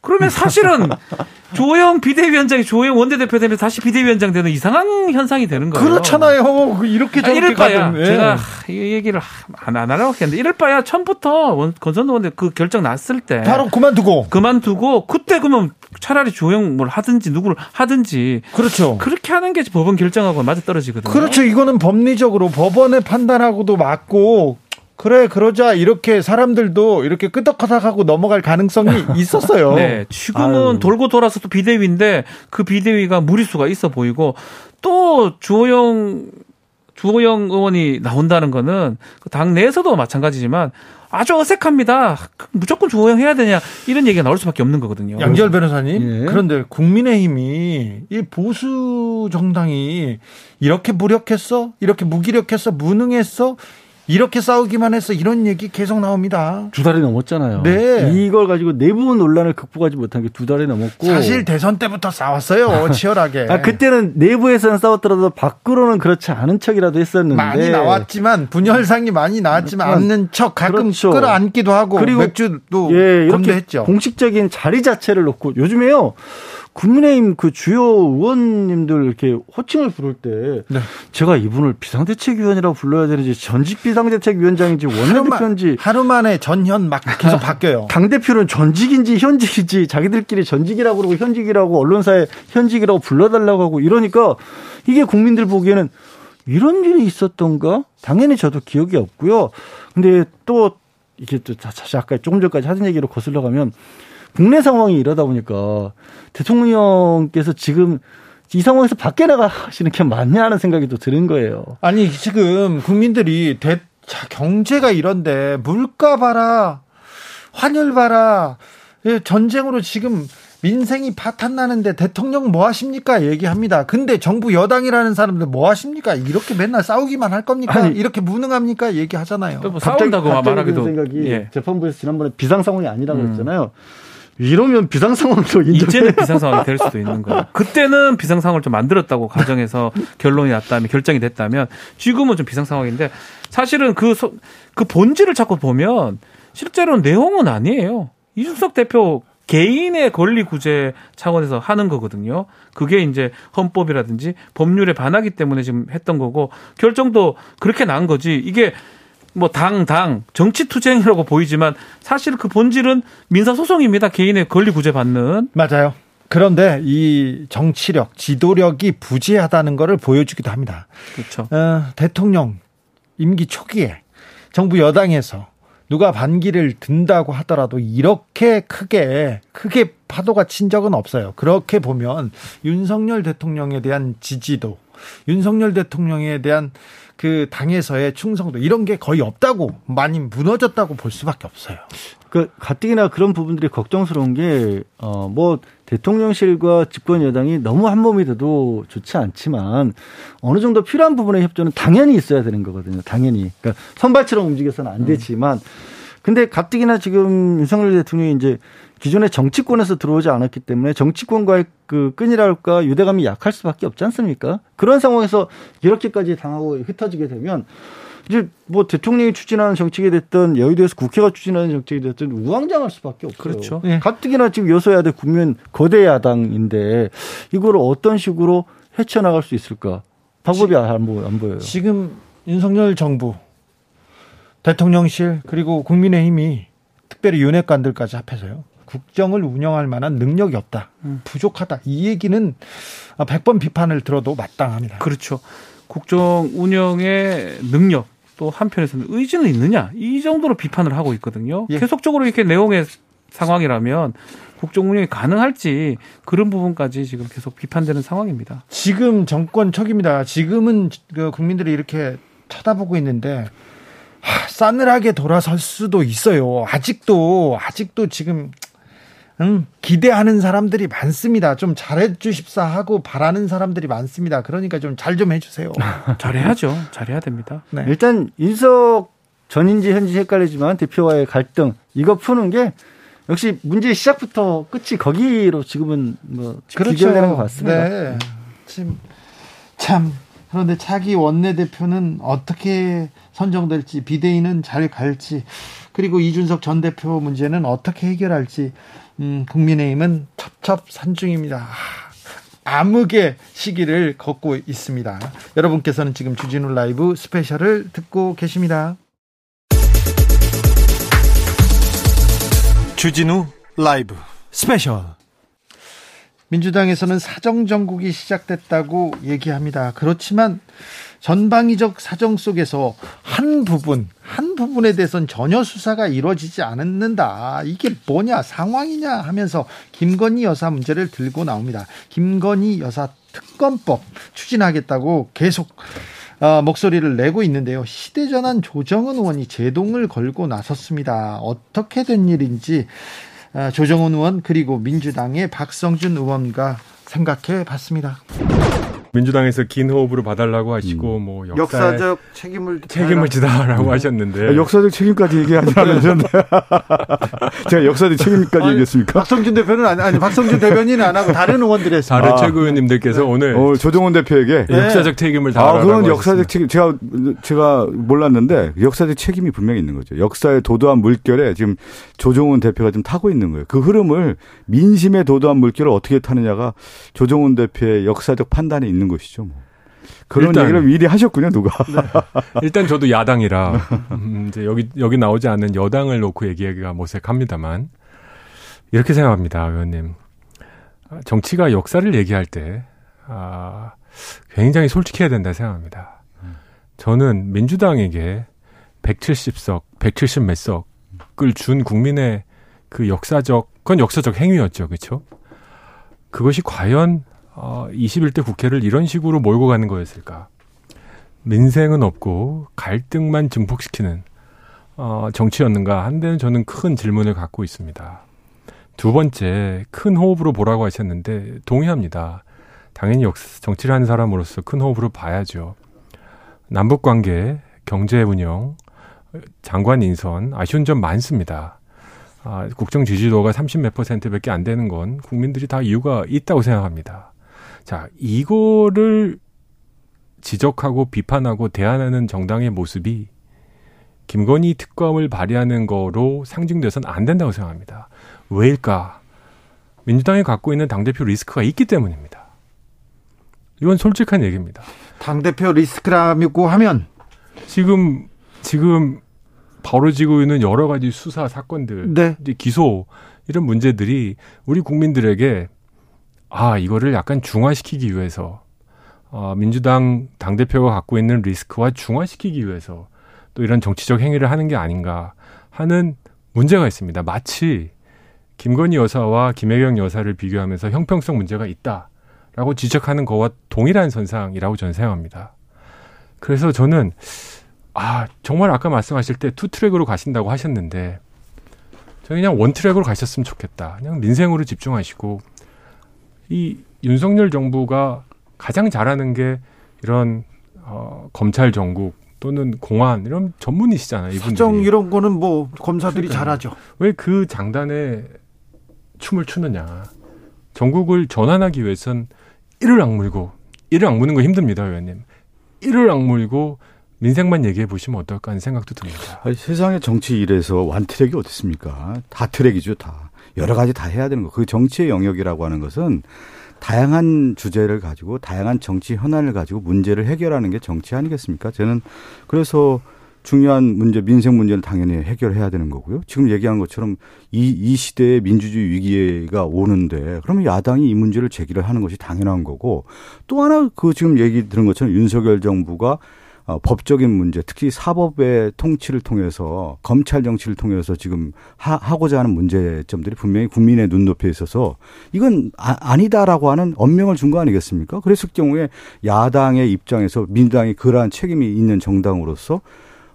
그러면 사실은 조영 비대위원장이 조영 원내대표 되면 다시 비대위원장 되는 이상한 현상이 되는 거예요. 그렇잖아요. 그 이렇게 저렇게 아, 이럴 바야 예. 제가 이 얘기를 안, 안 하려고 했는데 이럴 바야 처음부터 건선도 원내 그 결정 났을 때 바로 그만두고 그만두고 그때 그러면 차라리 조영 뭘 하든지 누구를 하든지 그렇죠. 그렇게 하는 게 법원 결정하고 맞아 떨어지거든요. 그렇죠. 이거는 법리적으로 법원의 판단하고도 맞고 그래 그러자 이렇게 사람들도 이렇게 끄덕하닥하고 넘어갈 가능성이 있었어요. 네, 지금은 아유. 돌고 돌아서 또 비대위인데 그 비대위가 무리수가 있어 보이고 또 주호영 주호영 의원이 나온다는 거는 그당 내에서도 마찬가지지만 아주 어색합니다. 무조건 주호영 해야 되냐 이런 얘기가 나올 수밖에 없는 거거든요. 양지열 변호사님 예. 그런데 국민의힘이 이 보수 정당이 이렇게 무력했어, 이렇게 무기력했어, 무능했어 이렇게 싸우기만 해서 이런 얘기 계속 나옵니다. 두 달이 넘었잖아요. 네. 이걸 가지고 내부 논란을 극복하지 못한 게 두 달이 넘었고 사실 대선 때부터 싸웠어요. 치열하게. 아, 그때는 내부에서는 싸웠더라도 밖으로는 그렇지 않은 척이라도 했었는데 많이 나왔지만 분열상이 많이 나왔지만 않는 척 가끔 그렇죠. 끌어안기도 하고 그리고 맥주도 예, 이렇게 했죠. 공식적인 자리 자체를 놓고 요즘에요. 국민의힘 그 주요 의원님들 이렇게 호칭을 부를 때 네. 제가 이분을 비상대책위원이라고 불러야 되는지 전직 비상대책위원장인지 원내대표인지 하루 만에 전현 막 계속 바뀌어요. 당 대표는 전직인지 현직인지 자기들끼리 전직이라고 그러고 현직이라고 언론사에 현직이라고 불러달라고 하고 이러니까 이게 국민들 보기에는 이런 일이 있었던가? 당연히 저도 기억이 없고요. 근데 또 이게 또 아까 조금 전까지 하던 얘기로 거슬러 가면 국내 상황이 이러다 보니까 대통령께서 지금 이 상황에서 밖에 나가시는 게 맞냐 하는 생각이 또 드는 거예요. 아니 지금 국민들이 대, 자, 경제가 이런데 물가 봐라, 환율 봐라, 예, 전쟁으로 지금 민생이 파탄 나는데 대통령 뭐 하십니까 얘기합니다. 근데 정부 여당이라는 사람들 뭐 하십니까? 이렇게 맨날 싸우기만 할 겁니까? 아니, 이렇게 무능합니까? 얘기하잖아요. 뭐 싸운다고 말하기도 생각이 예. 재판부에서 지난번에 비상 상황이 아니라고 음. 했잖아요. 이러면 비상 상황도 인정. 이제는 비상 상황이 될 수도 있는 거예요. 그때는 비상 상황을 좀 만들었다고 가정해서 결론이 났다면 결정이 됐다면 지금은 좀 비상 상황인데 사실은 그, 그 본질을 자꾸 보면 실제로는 내용은 아니에요. 이준석 대표 개인의 권리 구제 차원에서 하는 거거든요. 그게 이제 헌법이라든지 법률에 반하기 때문에 지금 했던 거고 결정도 그렇게 난 거지. 이게 뭐 당, 당, 정치 투쟁이라고 보이지만 사실 그 본질은 민사소송입니다. 개인의 권리 구제 받는. 맞아요. 그런데 이 정치력, 지도력이 부재하다는 것을 보여주기도 합니다. 그렇죠. 어, 대통령 임기 초기에 정부 여당에서 누가 반기를 든다고 하더라도 이렇게 크게 크게 파도가 친 적은 없어요. 그렇게 보면 윤석열 대통령에 대한 지지도, 윤석열 대통령에 대한 그 당에서의 충성도 이런 게 거의 없다고 많이 무너졌다고 볼 수밖에 없어요. 그 가뜩이나 그런 부분들이 걱정스러운 게 어 뭐 대통령실과 집권 여당이 너무 한 몸이 돼도 좋지 않지만 어느 정도 필요한 부분의 협조는 당연히 있어야 되는 거거든요. 당연히. 그러니까 선발처럼 움직여서는 안 되지만 근데 가뜩이나 지금 윤석열 대통령이 이제 기존의 정치권에서 들어오지 않았기 때문에 정치권과의 그 끈이랄까 유대감이 약할 수밖에 없지 않습니까? 그런 상황에서 이렇게까지 당하고 흩어지게 되면 이제 뭐 대통령이 추진하는 정책이 됐든 여의도에서 국회가 추진하는 정책이 됐든 우왕좌왕할 수밖에 없어요. 그렇죠. 네. 가뜩이나 지금 여소야대 국면 거대 야당인데 이거를 어떤 식으로 헤쳐나갈 수 있을까? 방법이 안, 보여요. 지금 윤석열 정부 대통령실 그리고 국민의힘이 특별히 윤핵관들까지 합해서요. 국정을 운영할 만한 능력이 없다. 음. 부족하다. 이 얘기는 100번 비판을 들어도 마땅합니다. 그렇죠. 국정 운영의 능력 또 한편에서는 의지는 있느냐 이 정도로 비판을 하고 있거든요. 예. 계속적으로 이렇게 내용의 상황이라면 국정 운영이 가능할지 그런 부분까지 지금 계속 비판되는 상황입니다. 지금 정권 초기입니다. 지금은 그 국민들이 이렇게 쳐다보고 있는데 하, 싸늘하게 돌아설 수도 있어요. 아직도 아직도 지금 음, 기대하는 사람들이 많습니다. 좀 잘해 주십사 하고 바라는 사람들이 많습니다. 그러니까 좀 잘좀 좀 해주세요. 잘해야죠. 잘해야 됩니다. 네. 일단 인석 전인지 현지 헷갈리지만 대표와의 갈등 이거 푸는 게 역시 문제 시작부터 끝이 거기로 지금은 뭐 그렇죠. 기결되는 것 같습니다. 네. 지금 참 그런데 차기 원내대표는 어떻게 선정될지 비대위는 잘 갈지 그리고 이준석 전 대표 문제는 어떻게 해결할지 음, 국민의힘은 첩첩산중입니다. 암흑의 시기를 걷고 있습니다. 여러분께서는 지금 주진우 라이브 스페셜을 듣고 계십니다. 주진우 라이브 스페셜 민주당에서는 사정정국이 시작됐다고 얘기합니다. 그렇지만 전방위적 사정 속에서 한 부분, 한 부분에 대해서는 전혀 수사가 이루어지지 않는다. 이게 뭐냐, 상황이냐 하면서 김건희 여사 문제를 들고 나옵니다. 김건희 여사 특검법 추진하겠다고 계속 어, 목소리를 내고 있는데요. 시대전환 조정은 의원이 제동을 걸고 나섰습니다. 어떻게 된 일인지 어, 조정은 의원 그리고 민주당의 박성준 의원과 생각해 봤습니다. 민주당에서 긴 호흡으로 봐달라고 하시고 음. 뭐 역사 적 책임을 책임을 지다라고 음. 하셨는데 아, 역사적 책임까지 얘기하지 않으셨는데 제가 역사적 책임까지 아니, 얘기했습니까? 박성준 대표는 아니, 아니 박성준 대변인은 안 하고 다른 의원들이 했습니다. 다른 아, 최고위원님들께서 네. 오늘 어, 조정훈 대표에게 네. 역사적 책임을 다하라고 아, 그건 역사적 책임 제가 제가 몰랐는데 역사적 책임이 분명히 있는 거죠. 역사의 도도한 물결에 지금 조정훈 대표가 좀 타고 있는 거예요. 그 흐름을 민심의 도도한 물결을 어떻게 타느냐가 조정훈 대표의 역사적 판단이 있는 것이죠. 뭐. 그런 일단, 얘기를 미리 하셨군요, 누가. 네. 일단 저도 야당이라 음, 이제 여기 여기 나오지 않는 여당을 놓고 얘기하기가 모색합니다만 이렇게 생각합니다, 의원님. 정치가 역사를 얘기할 때 아, 굉장히 솔직해야 된다 생각합니다. 저는 민주당에게 170석, 170 몇 석을 준 국민의 그 역사적, 그건 역사적 행위였죠, 그렇죠? 그것이 과연 어, 21대 국회를 이런 식으로 몰고 가는 거였을까? 민생은 없고 갈등만 증폭시키는 어, 정치였는가 한 데는 저는 큰 질문을 갖고 있습니다. 두 번째 큰 호흡으로 보라고 하셨는데 동의합니다. 당연히 역사 정치를 하는 사람으로서 큰 호흡으로 봐야죠. 남북 관계, 경제 운영, 장관 인선 아쉬운 점 많습니다. 아, 국정 지지도가 30몇 퍼센트밖에 안 되는 건 국민들이 다 이유가 있다고 생각합니다. 자, 이거를 지적하고 비판하고 대안하는 정당의 모습이 김건희 특검을 발의하는 거로 상징돼서는 안 된다고 생각합니다. 왜일까? 민주당이 갖고 있는 당대표 리스크가 있기 때문입니다. 이건 솔직한 얘기입니다. 당대표 리스크라고 하면 지금 지금 벌어지고 있는 여러 가지 수사 사건들, 네. 기소 이런 문제들이 우리 국민들에게 아 이거를 약간 중화시키기 위해서 어, 민주당 당 대표가 갖고 있는 리스크와 중화시키기 위해서 또 이런 정치적 행위를 하는 게 아닌가 하는 문제가 있습니다. 마치 김건희 여사와 김혜경 여사를 비교하면서 형평성 문제가 있다라고 지적하는 거와 동일한 선상이라고 저는 생각합니다. 그래서 저는 아, 정말 아까 말씀하실 때 투 트랙으로 가신다고 하셨는데 저는 그냥 원 트랙으로 가셨으면 좋겠다. 그냥 민생으로 집중하시고 이 윤석열 정부가 가장 잘하는 게 이런 어, 검찰 정국 또는 공안 이런 전문이시잖아요. 이분들이. 사정 이런 거는 뭐 검사들이 잘하죠. 왜 그 장단에 춤을 추느냐. 정국을 전환하기 위해선 이를 악물고 이를 악무는 거 힘듭니다, 의원님. 이를 악물고 민생만 얘기해 보시면 어떨까 하는 생각도 듭니다. 아니, 세상의 정치 일에서 원 트랙이 어디 있습니까? 다 트랙이죠, 다. 여러 가지 다 해야 되는 거. 그 정치의 영역이라고 하는 것은 다양한 주제를 가지고 다양한 정치 현안을 가지고 문제를 해결하는 게 정치 아니겠습니까? 저는 그래서 중요한 문제, 민생 문제는 당연히 해결해야 되는 거고요. 지금 얘기한 것처럼 이, 이 시대에 민주주의 위기가 오는데 그러면 야당이 이 문제를 제기를 하는 것이 당연한 거고 또 하나 그 지금 얘기 들은 것처럼 윤석열 정부가 어, 법적인 문제, 특히 사법의 통치를 통해서 검찰 정치를 통해서 지금 하, 하고자 하는 문제점들이 분명히 국민의 눈높이에 있어서 이건 아, 니다라고 하는 언명을 준 거 아니겠습니까? 그랬을 경우에 야당의 입장에서 민주당이 그러한 책임이 있는 정당으로서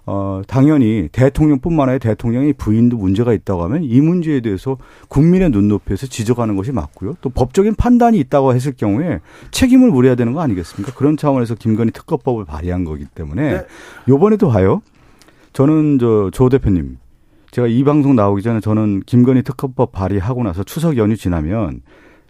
어, 당연히 대통령뿐만 아니라 대통령의 부인도 문제가 있다고 하면 이 문제에 대해서 국민의 눈높이에서 지적하는 것이 맞고요. 또 법적인 판단이 있다고 했을 경우에 책임을 물어야 되는 거 아니겠습니까? 그런 차원에서 김건희 특검법을 발의한 거기 때문에 네. 요번에도 봐요. 저는 저 조 대표님 제가 이 방송 나오기 전에 저는 김건희 특검법 발의하고 나서 추석 연휴 지나면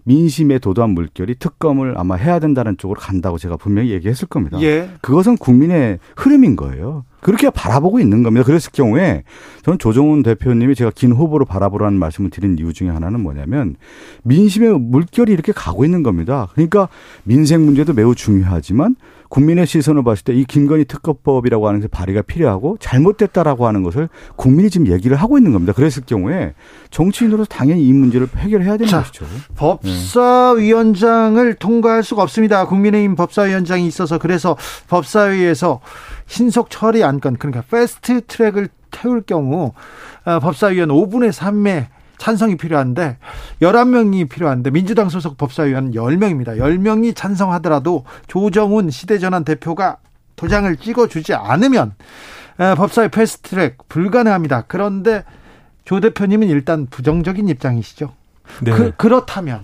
민심의 도도한 물결이 특검을 아마 해야 된다는 쪽으로 간다고 제가 분명히 얘기했을 겁니다. 예. 그것은 국민의 흐름인 거예요. 그렇게 바라보고 있는 겁니다. 그랬을 경우에 저는 조정훈 대표님이 제가 긴 후보로 바라보라는 말씀을 드린 이유 중에 하나는 뭐냐면 민심의 물결이 이렇게 가고 있는 겁니다. 그러니까 민생 문제도 매우 중요하지만 국민의 시선을 봤을 때 이 김건희 특검법이라고 하는 게 발의가 필요하고 잘못됐다라고 하는 것을 국민이 지금 얘기를 하고 있는 겁니다. 그랬을 경우에 정치인으로서 당연히 이 문제를 해결해야 되는 자, 것이죠. 법사위원장을 네. 통과할 수가 없습니다. 국민의힘 법사위원장이 있어서 그래서 법사위에서 신속 처리 안건 그러니까 패스트 트랙을 태울 경우 어, 법사위원 5분의 3의 찬성이 필요한데 11명이 필요한데 민주당 소속 법사위원 10명입니다. 10명이 찬성하더라도 조정훈 시대전환 대표가 도장을 찍어주지 않으면 어, 법사위 패스트트랙 불가능합니다. 그런데 조 대표님은 일단 부정적인 입장이시죠. 네. 그, 그렇다면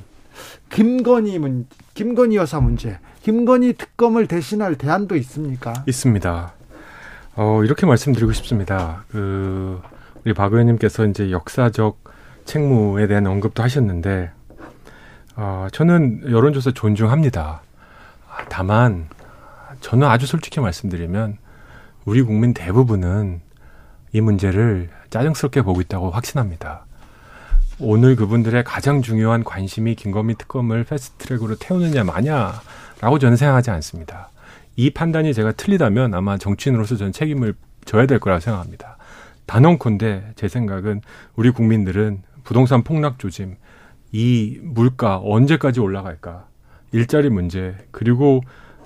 김건희 문 김건희 여사 문제. 김건희 특검을 대신할 대안도 있습니까? 있습니다. 어, 이렇게 말씀드리고 싶습니다. 그 우리 박 의원님께서 이제 역사적 책무에 대한 언급도 하셨는데 어, 저는 여론조사 존중합니다. 다만 저는 아주 솔직히 말씀드리면 우리 국민 대부분은 이 문제를 짜증스럽게 보고 있다고 확신합니다. 오늘 그분들의 가장 중요한 관심이 김건희 특검을 패스트트랙으로 태우느냐 마냐라고 저는 생각하지 않습니다. 이 판단이 제가 틀리다면 아마 정치인으로서 저는 책임을 져야 될 거라고 생각합니다. 단언컨대 제 생각은 우리 국민들은 부동산 폭락 조짐, 이 물가 언제까지 올라갈까, 일자리 문제, 그리고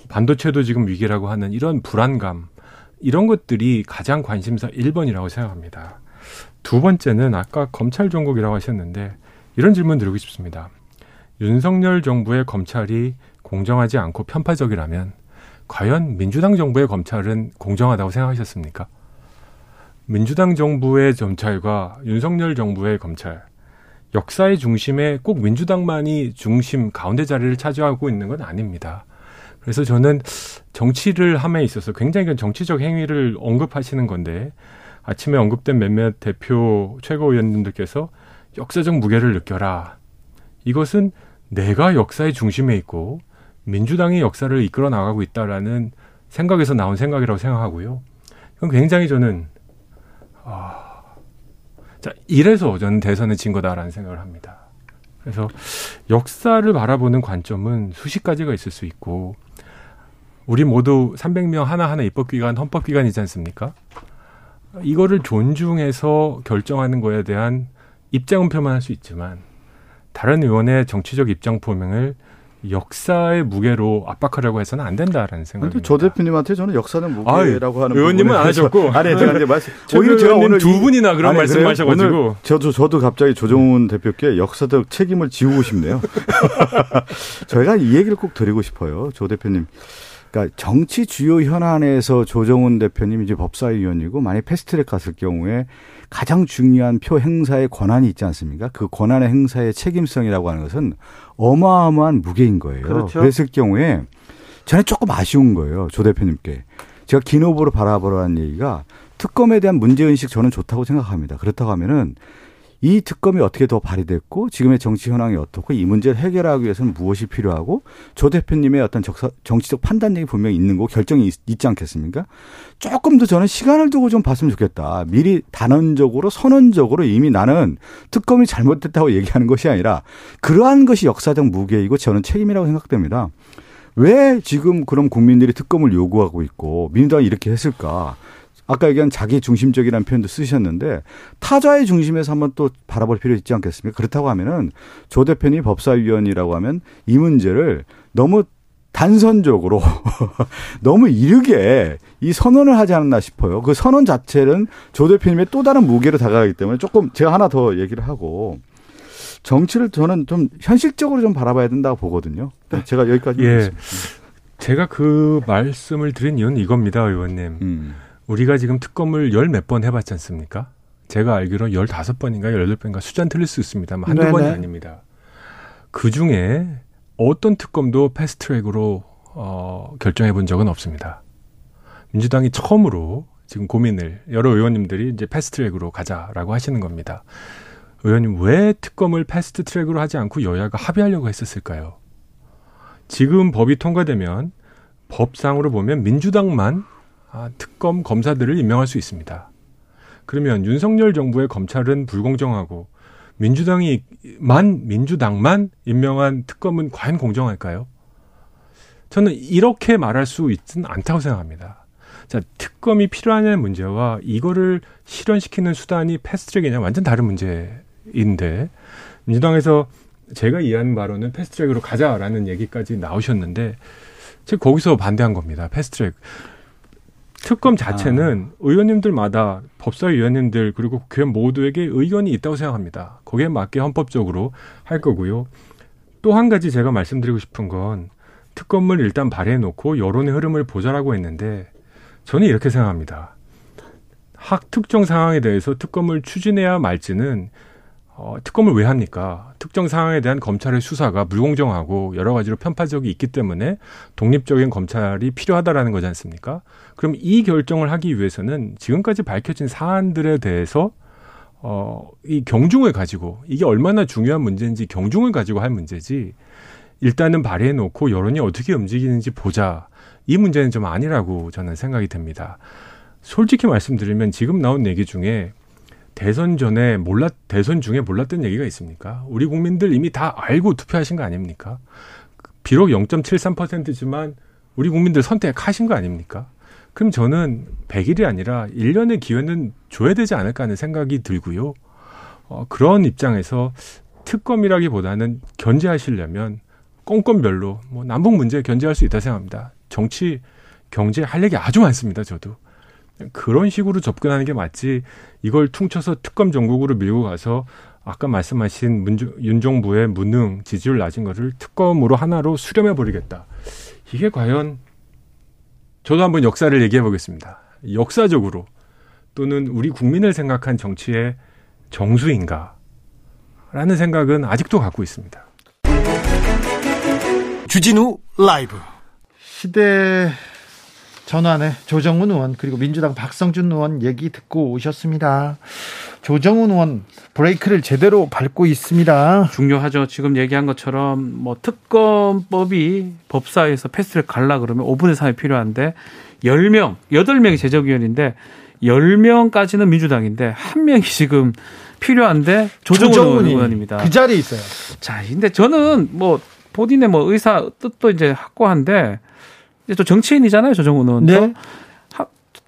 반도체도 지금 위기라고 하는 이런 불안감, 이런 것들이 가장 관심사 1번이라고 생각합니다. 두 번째는 아까 검찰 종국이라고 하셨는데 이런 질문 드리고 싶습니다. 윤석열 정부의 검찰이 공정하지 않고 편파적이라면 과연 민주당 정부의 검찰은 공정하다고 생각하셨습니까? 민주당 정부의 검찰과 윤석열 정부의 검찰 역사의 중심에 꼭 민주당만이 중심 가운데 자리를 차지하고 있는 건 아닙니다. 그래서 저는 정치를 함에 있어서 굉장히 정치적 행위를 언급하시는 건데 아침에 언급된 몇몇 대표 최고위원님들께서 역사적 무게를 느껴라. 이것은 내가 역사의 중심에 있고 민주당이 역사를 이끌어 나가고 있다라는 생각에서 나온 생각이라고 생각하고요. 이건 굉장히 저는 아, 자 이래서 저는 대선에 진 거다라는 생각을 합니다. 그래서 역사를 바라보는 관점은 수십 가지가 있을 수 있고 우리 모두 300명 하나하나 입법기관, 헌법기관이지 않습니까? 이거를 존중해서 결정하는 거에 대한 입장은 표명할 수 있지만 다른 의원의 정치적 입장 표명을 역사의 무게로 압박하려고 해서는 안 된다라는 생각입니다. 저 대표님한테 저는 역사는 무게라고 하는 의원님은 안 하셨고 아니 제가 이제 말씀 오히려 제가 오늘 두 분이나 그런 말씀하셔가지고 저도 저도 갑자기 조정훈 대표께 역사적 책임을 지우고 싶네요. 저희가 이 얘기를 꼭 드리고 싶어요, 조 대표님. 그러니까 정치 주요 현안에서 조정훈 대표님 이제 법사위원이고 만약 패스트트랙 갔을 경우에 가장 중요한 표 행사의 권한이 있지 않습니까? 그 권한의 행사의 책임성이라고 하는 것은 어마어마한 무게인 거예요. 그렇죠. 그랬을 경우에 저는 조금 아쉬운 거예요. 조 대표님께. 제가 기노브로 바라보라는 얘기가 특검에 대한 문제의식 저는 좋다고 생각합니다. 그렇다고 하면은 이 특검이 어떻게 더 발휘됐고 지금의 정치 현황이 어떻고 이 문제를 해결하기 위해서는 무엇이 필요하고 조 대표님의 어떤 적사, 정치적 판단력이 분명히 있는 거 결정이 있, 지 않겠습니까? 조금 더 저는 시간을 두고 좀 봤으면 좋겠다. 미리 단언적으로 선언적으로 이미 나는 특검이 잘못됐다고 얘기하는 것이 아니라 그러한 것이 역사적 무게이고 저는 책임이라고 생각됩니다. 왜 지금 그럼 국민들이 특검을 요구하고 있고 민주당이 이렇게 했을까? 아까 얘기한 자기 중심적이라는 표현도 쓰셨는데 타자의 중심에서 한번 또 바라볼 필요 있지 않겠습니까? 그렇다고 하면은 조 대표님 법사위원이라고 하면 이 문제를 너무 단선적으로 너무 이르게 이 선언을 하지 않았나 싶어요. 그 선언 자체는 조 대표님의 또 다른 무게로 다가가기 때문에 조금 제가 하나 더 얘기를 하고 정치를 저는 좀 현실적으로 좀 바라봐야 된다고 보거든요. 네. 제가 여기까지. 예. 제가 그 말씀을 드린 이유는 이겁니다, 의원님. 음. 우리가 지금 특검을 열 몇 번 해봤지 않습니까? 제가 알기로 열다섯 번인가 열여덟 번인가 숫자는 틀릴 수 있습니다만 한두 네네. 번이 아닙니다. 그 중에 어떤 특검도 패스트 트랙으로 어, 결정해 본 적은 없습니다. 민주당이 처음으로 지금 고민을 여러 의원님들이 이제 패스트 트랙으로 가자라고 하시는 겁니다. 의원님 왜 특검을 패스트 트랙으로 하지 않고 여야가 합의하려고 했었을까요? 지금 법이 통과되면 법상으로 보면 민주당만 아, 특검 검사들을 임명할 수 있습니다. 그러면 윤석열 정부의 검찰은 불공정하고 민주당이만 민주당만 임명한 특검은 과연 공정할까요? 저는 이렇게 말할 수 있지는 않다고 생각합니다. 자, 특검이 필요하냐는 문제와 이거를 실현시키는 수단이 패스트트랙이냐 완전 다른 문제인데 민주당에서 제가 이해한 바로는 패스트트랙으로 가자라는 얘기까지 나오셨는데 제가 거기서 반대한 겁니다. 패스트트랙. 특검 자체는 아. 의원님들마다 법사위원님들 그리고 국회의원 모두에게 의견이 있다고 생각합니다. 거기에 맞게 헌법적으로 할 거고요. 또 한 가지 제가 말씀드리고 싶은 건 특검을 일단 발해놓고 여론의 흐름을 보자라고 했는데 저는 이렇게 생각합니다. 학 특정 상황에 대해서 특검을 추진해야 말지는 어, 특검을 왜 합니까? 특정 상황에 대한 검찰의 수사가 불공정하고 여러 가지로 편파적이 있기 때문에 독립적인 검찰이 필요하다라는 거지 않습니까? 그럼 이 결정을 하기 위해서는 지금까지 밝혀진 사안들에 대해서 어, 이 경중을 가지고 이게 얼마나 중요한 문제인지 경중을 가지고 할 문제지 일단은 발의해 놓고 여론이 어떻게 움직이는지 보자. 이 문제는 좀 아니라고 저는 생각이 됩니다. 솔직히 말씀드리면 지금 나온 얘기 중에 대선 전에 몰랐 대선 중에 몰랐던 얘기가 있습니까? 우리 국민들 이미 다 알고 투표하신 거 아닙니까? 비록 0.73%지만 우리 국민들 선택하신 거 아닙니까? 그럼 저는 100일이 아니라 1년의 기회는 줘야 되지 않을까 하는 생각이 들고요. 어, 그런 입장에서 특검이라기보다는 견제하시려면 건건별로 뭐 남북 문제 견제할 수 있다 생각합니다. 정치, 경제 할 얘기 아주 많습니다. 저도. 그런 식으로 접근하는 게 맞지 이걸 퉁쳐서 특검 전국으로 밀고 가서 아까 말씀하신 문주, 윤 정부의 무능 지지율 낮은 거를 특검으로 하나로 수렴해 버리겠다. 이게 과연 저도 한번 역사를 얘기해 보겠습니다. 역사적으로 또는 우리 국민을 생각한 정치의 정수인가? 라는 생각은 아직도 갖고 있습니다. 주진우 라이브 시대 전환에 조정훈 의원 그리고 민주당 박성준 의원 얘기 듣고 오셨습니다. 조정훈 의원 브레이크를 제대로 밟고 있습니다. 중요하죠. 지금 얘기한 것처럼 뭐 특검법이 법사에서 패스를 갈라 그러면 5분의 3이 필요한데 10명, 8명이 제적위원인데 10명까지는 민주당인데 한 명이 지금 필요한데 조정훈 의원입니다. 그 자리에 있어요. 자, 근데 저는 뭐 본인의 뭐 의사 뜻도 이제 확고한데 또 정치인이잖아요, 조정훈 의원. 네.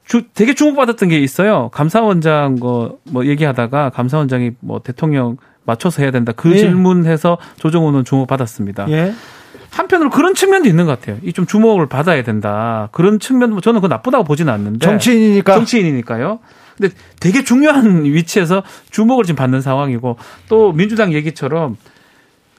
주, 되게 주목받았던 게 있어요. 감사원장 뭐, 뭐 얘기하다가 감사원장이 뭐 대통령 맞춰서 해야 된다. 그 예. 질문해서 조정훈은 주목받았습니다. 예. 한편으로 그런 측면도 있는 것 같아요. 이 좀 주목을 받아야 된다. 그런 측면도 저는 그 나쁘다고 보지는 않는데. 정치인이니까. 정치인이니까요. 근데 되게 중요한 위치에서 주목을 지금 받는 상황이고 또 민주당 얘기처럼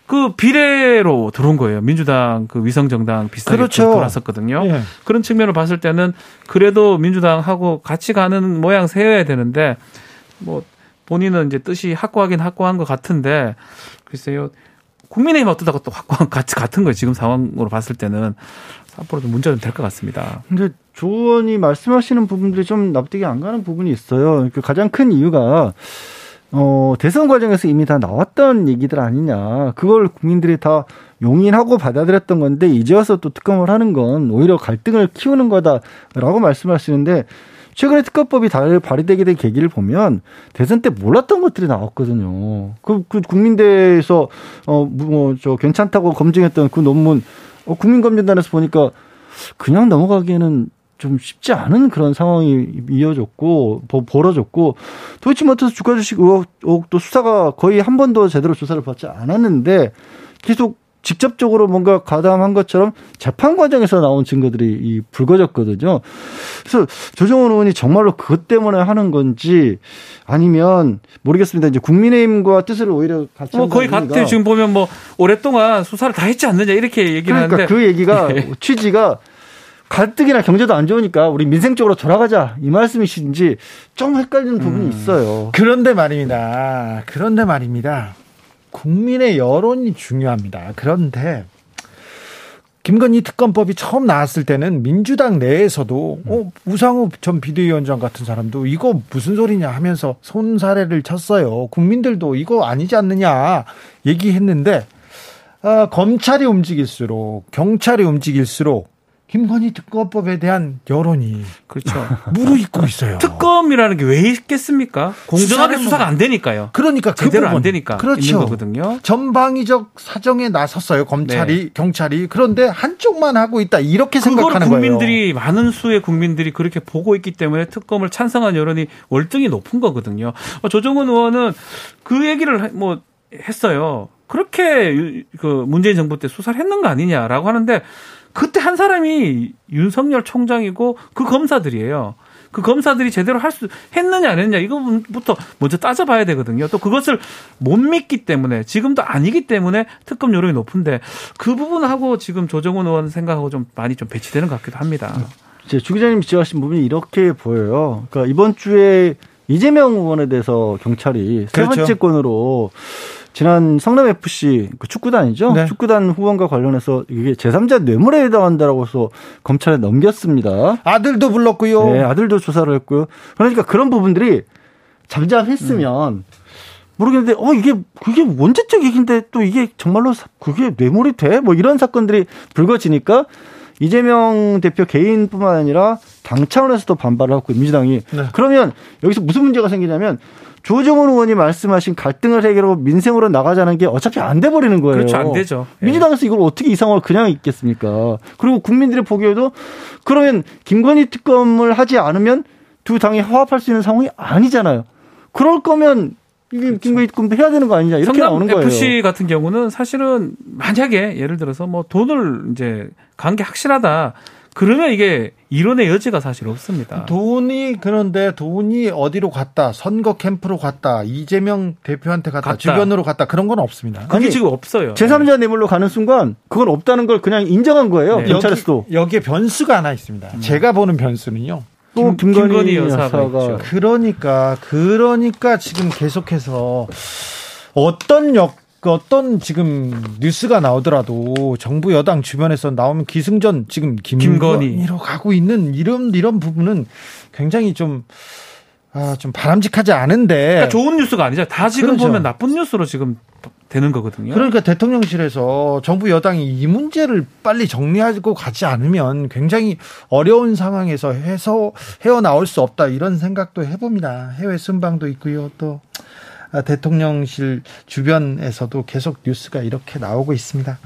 그 비례로 들어온 거예요. 민주당 그 위성정당 비슷하게 그렇죠. 돌았었거든요. 예. 그런 측면을 봤을 때는 그래도 민주당하고 같이 가는 모양 세워야 되는데 뭐 본인은 이제 뜻이 확고하긴 확고한 것 같은데 글쎄요. 국민의힘 어떠다고 또 확고한 같이 같은 거예요. 지금 상황으로 봤을 때는 앞으로 좀 문제는 될것 같습니다. 근데 조 의원이 말씀하시는 부분들이 좀 납득이 안 가는 부분이 있어요. 그 가장 큰 이유가 어, 대선 과정에서 이미 다 나왔던 얘기들 아니냐. 그걸 국민들이 다 용인하고 받아들였던 건데 이제 와서 또 특검을 하는 건 오히려 갈등을 키우는 거다라고 말씀하시는데 최근에 특검법이 발의되게 된 계기를 보면 대선 때 몰랐던 것들이 나왔거든요. 그, 그 국민대에서 어, 뭐, 저 괜찮다고 검증했던 그 논문 어, 국민검증단에서 보니까 그냥 넘어가기에는 좀 쉽지 않은 그런 상황이 이어졌고 벌어졌고 도이치모터스 주가 주식 의혹도 수사가 거의 한 번도 제대로 조사를 받지 않았는데 계속 직접적으로 뭔가 가담한 것처럼 재판 과정에서 나온 증거들이 이 불거졌거든요. 그래서 조정원 의원이 정말로 그것 때문에 하는 건지 아니면 모르겠습니다. 이제 국민의힘과 뜻을 오히려 같이 뭐 거의 같아요. 지금 보면 뭐 오랫동안 수사를 다 했지 않느냐 이렇게 얘기를 그러니까 하는데 그 얘기가 예. 취지가 가뜩이나 경제도 안 좋으니까 우리 민생 쪽으로 돌아가자 이 말씀이신지 좀 헷갈리는 부분이 음. 있어요. 그런데 말입니다. 그런데 말입니다. 국민의 여론이 중요합니다. 그런데 김건희 특검법이 처음 나왔을 때는 민주당 내에서도 음. 어, 우상호 전 비대위원장 같은 사람도 이거 무슨 소리냐 하면서 손사래를 쳤어요. 국민들도 이거 아니지 않느냐 얘기했는데 어, 검찰이 움직일수록 경찰이 움직일수록 김건희 특검법에 대한 여론이 그렇죠 무르익고 있어요. 특검이라는 게 왜 있겠습니까? 공정하게 수사가 안 되니까요. 그러니까 그 제대로 안 되니까 그렇죠. 거거든요. 전방위적 사정에 나섰어요. 검찰이 네. 경찰이 그런데 한쪽만 하고 있다 이렇게 생각하는 국민들이 거예요. 많은 수의 국민들이 그렇게 보고 있기 때문에 특검을 찬성한 여론이 월등히 높은 거거든요. 어, 조정은 의원은 그 얘기를 뭐 했어요. 그렇게 그 문재인 정부 때 수사를 했는 거 아니냐라고 하는데 그때 한 사람이 윤석열 총장이고 그 검사들이에요. 그 검사들이 제대로 할 수 했느냐 안 했느냐 이거부터 먼저 따져봐야 되거든요. 또 그것을 못 믿기 때문에 지금도 아니기 때문에 특검 여론이 높은데 그 부분하고 지금 조정훈 의원 생각하고 좀 많이 좀 배치되는 것 같기도 합니다. 이제 주 기자님 지적하신 부분이 이렇게 보여요. 그러니까 이번 주에 이재명 의원에 대해서 경찰이 그렇죠. 세 번째 건으로 지난 성남 FC 그 축구단이죠. 네. 축구단 후원과 관련해서 이게 제3자 뇌물에 해당한다라고 해서 검찰에 넘겼습니다. 아들도 불렀고요. 네, 아들도 조사를 했고요. 그러니까 그런 부분들이 잠잠했으면 음. 모르겠는데 어 이게 그게 원죄적 얘기인데 또 이게 정말로 그게 뇌물이 돼? 뭐 이런 사건들이 불거지니까 이재명 대표 개인뿐만 아니라 당 차원에서도 반발을 하고 민주당이 네. 그러면 여기서 무슨 문제가 생기냐면 조정훈 의원이 말씀하신 갈등을 해결하고 민생으로 나가자는 게 어차피 안 돼 버리는 거예요. 그렇죠. 안 되죠. 예. 민주당에서 이걸 어떻게 이 상황을 그냥 있겠습니까? 그리고 국민들이 보기에도 그러면 김건희 특검을 하지 않으면 두 당이 화합할 수 있는 상황이 아니잖아요. 그럴 거면 이게 그렇죠. 김건희 특검도 해야 되는 거 아니냐 이렇게 나오는 거예요. FC 같은 경우는 사실은 만약에 예를 들어서 뭐 돈을 이제 관계 확실하다. 그러면 이게 이론의 여지가 사실 없습니다. 돈이 그런데 돈이 어디로 갔다, 선거 캠프로 갔다, 이재명 대표한테 갔다, 갔다. 주변으로 갔다 그런 건 없습니다. 그게 아니, 지금 없어요. 제3자 뇌물로 가는 순간 그건 없다는 걸 그냥 인정한 거예요. 네. 경찰에서도. 여기, 에 변수가 하나 있습니다. 음. 제가 보는 변수는요. 또 김, 김건희, 김건희 여사가, 여사가 그러니까 그러니까 지금 계속해서 어떤 역 그 어떤 지금 뉴스가 나오더라도 정부 여당 주변에서 나오면 기승전 지금 김건희로 가고 있는 이런 이런 부분은 굉장히 좀 아, 좀 바람직하지 않은데. 그러니까 좋은 뉴스가 아니죠. 다 지금 그렇죠. 보면 나쁜 뉴스로 지금 되는 거거든요. 그러니까 대통령실에서 정부 여당이 이 문제를 빨리 정리하고 가지 않으면 굉장히 어려운 상황에서 해서 헤어나올 수 없다 이런 생각도 해봅니다. 해외 순방도 있고요. 또 아, 대통령실 주변에서도 계속 뉴스가 이렇게 나오고 있습니다.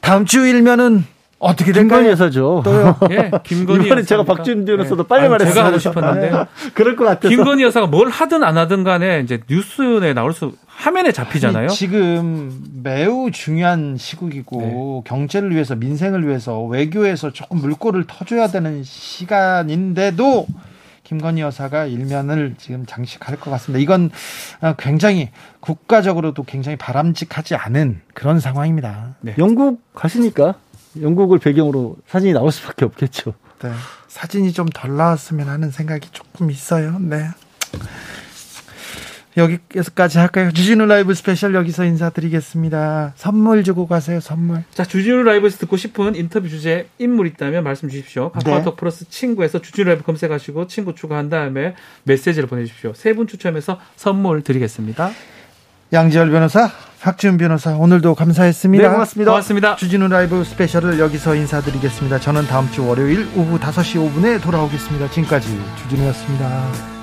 다음 주 일면은 어떻게 될까요? 김건희 여사죠. 또요. 예, 김건희 이번에 제가 박준준 변호사도 예. 빨리 말했어요. 제가 하고 싶었는데. 아, 그럴 것 같아서. 김건희 여사가 뭘 하든 안 하든 간에 이제 뉴스에 나올 수 화면에 잡히잖아요. 아니, 지금 매우 중요한 시국이고 네. 경제를 위해서 민생을 위해서 외교에서 조금 물꼬를 터줘야 되는 시간인데도 김건희 여사가 일면을 지금 장식할 것 같습니다. 이건 어, 굉장히 국가적으로도 굉장히 바람직하지 않은 그런 상황입니다. 네. 영국 가시니까 영국을 배경으로 사진이 나올 수밖에 없겠죠. 네. 사진이 좀 덜 나왔으면 하는 생각이 조금 있어요. 네. 여기까지 할까요? 주진우 라이브 스페셜 여기서 인사드리겠습니다. 선물 주고 가세요, 선물. 자, 주진우 라이브에서 듣고 싶은 인터뷰 주제, 인물 있다면 말씀 주십시오. 카카오톡 네. 플러스 친구에서 주진우 라이브 검색하시고 친구 추가한 다음에 메시지를 보내주십시오. 세 분 추첨해서 선물 드리겠습니다. 양지열 변호사, 박지훈 변호사, 오늘도 감사했습니다. 네, 고맙습니다. 고맙습니다. 주진우 라이브 스페셜을 여기서 인사드리겠습니다. 저는 다음 주 월요일 오후 5시 5분에 돌아오겠습니다. 지금까지 주진우였습니다.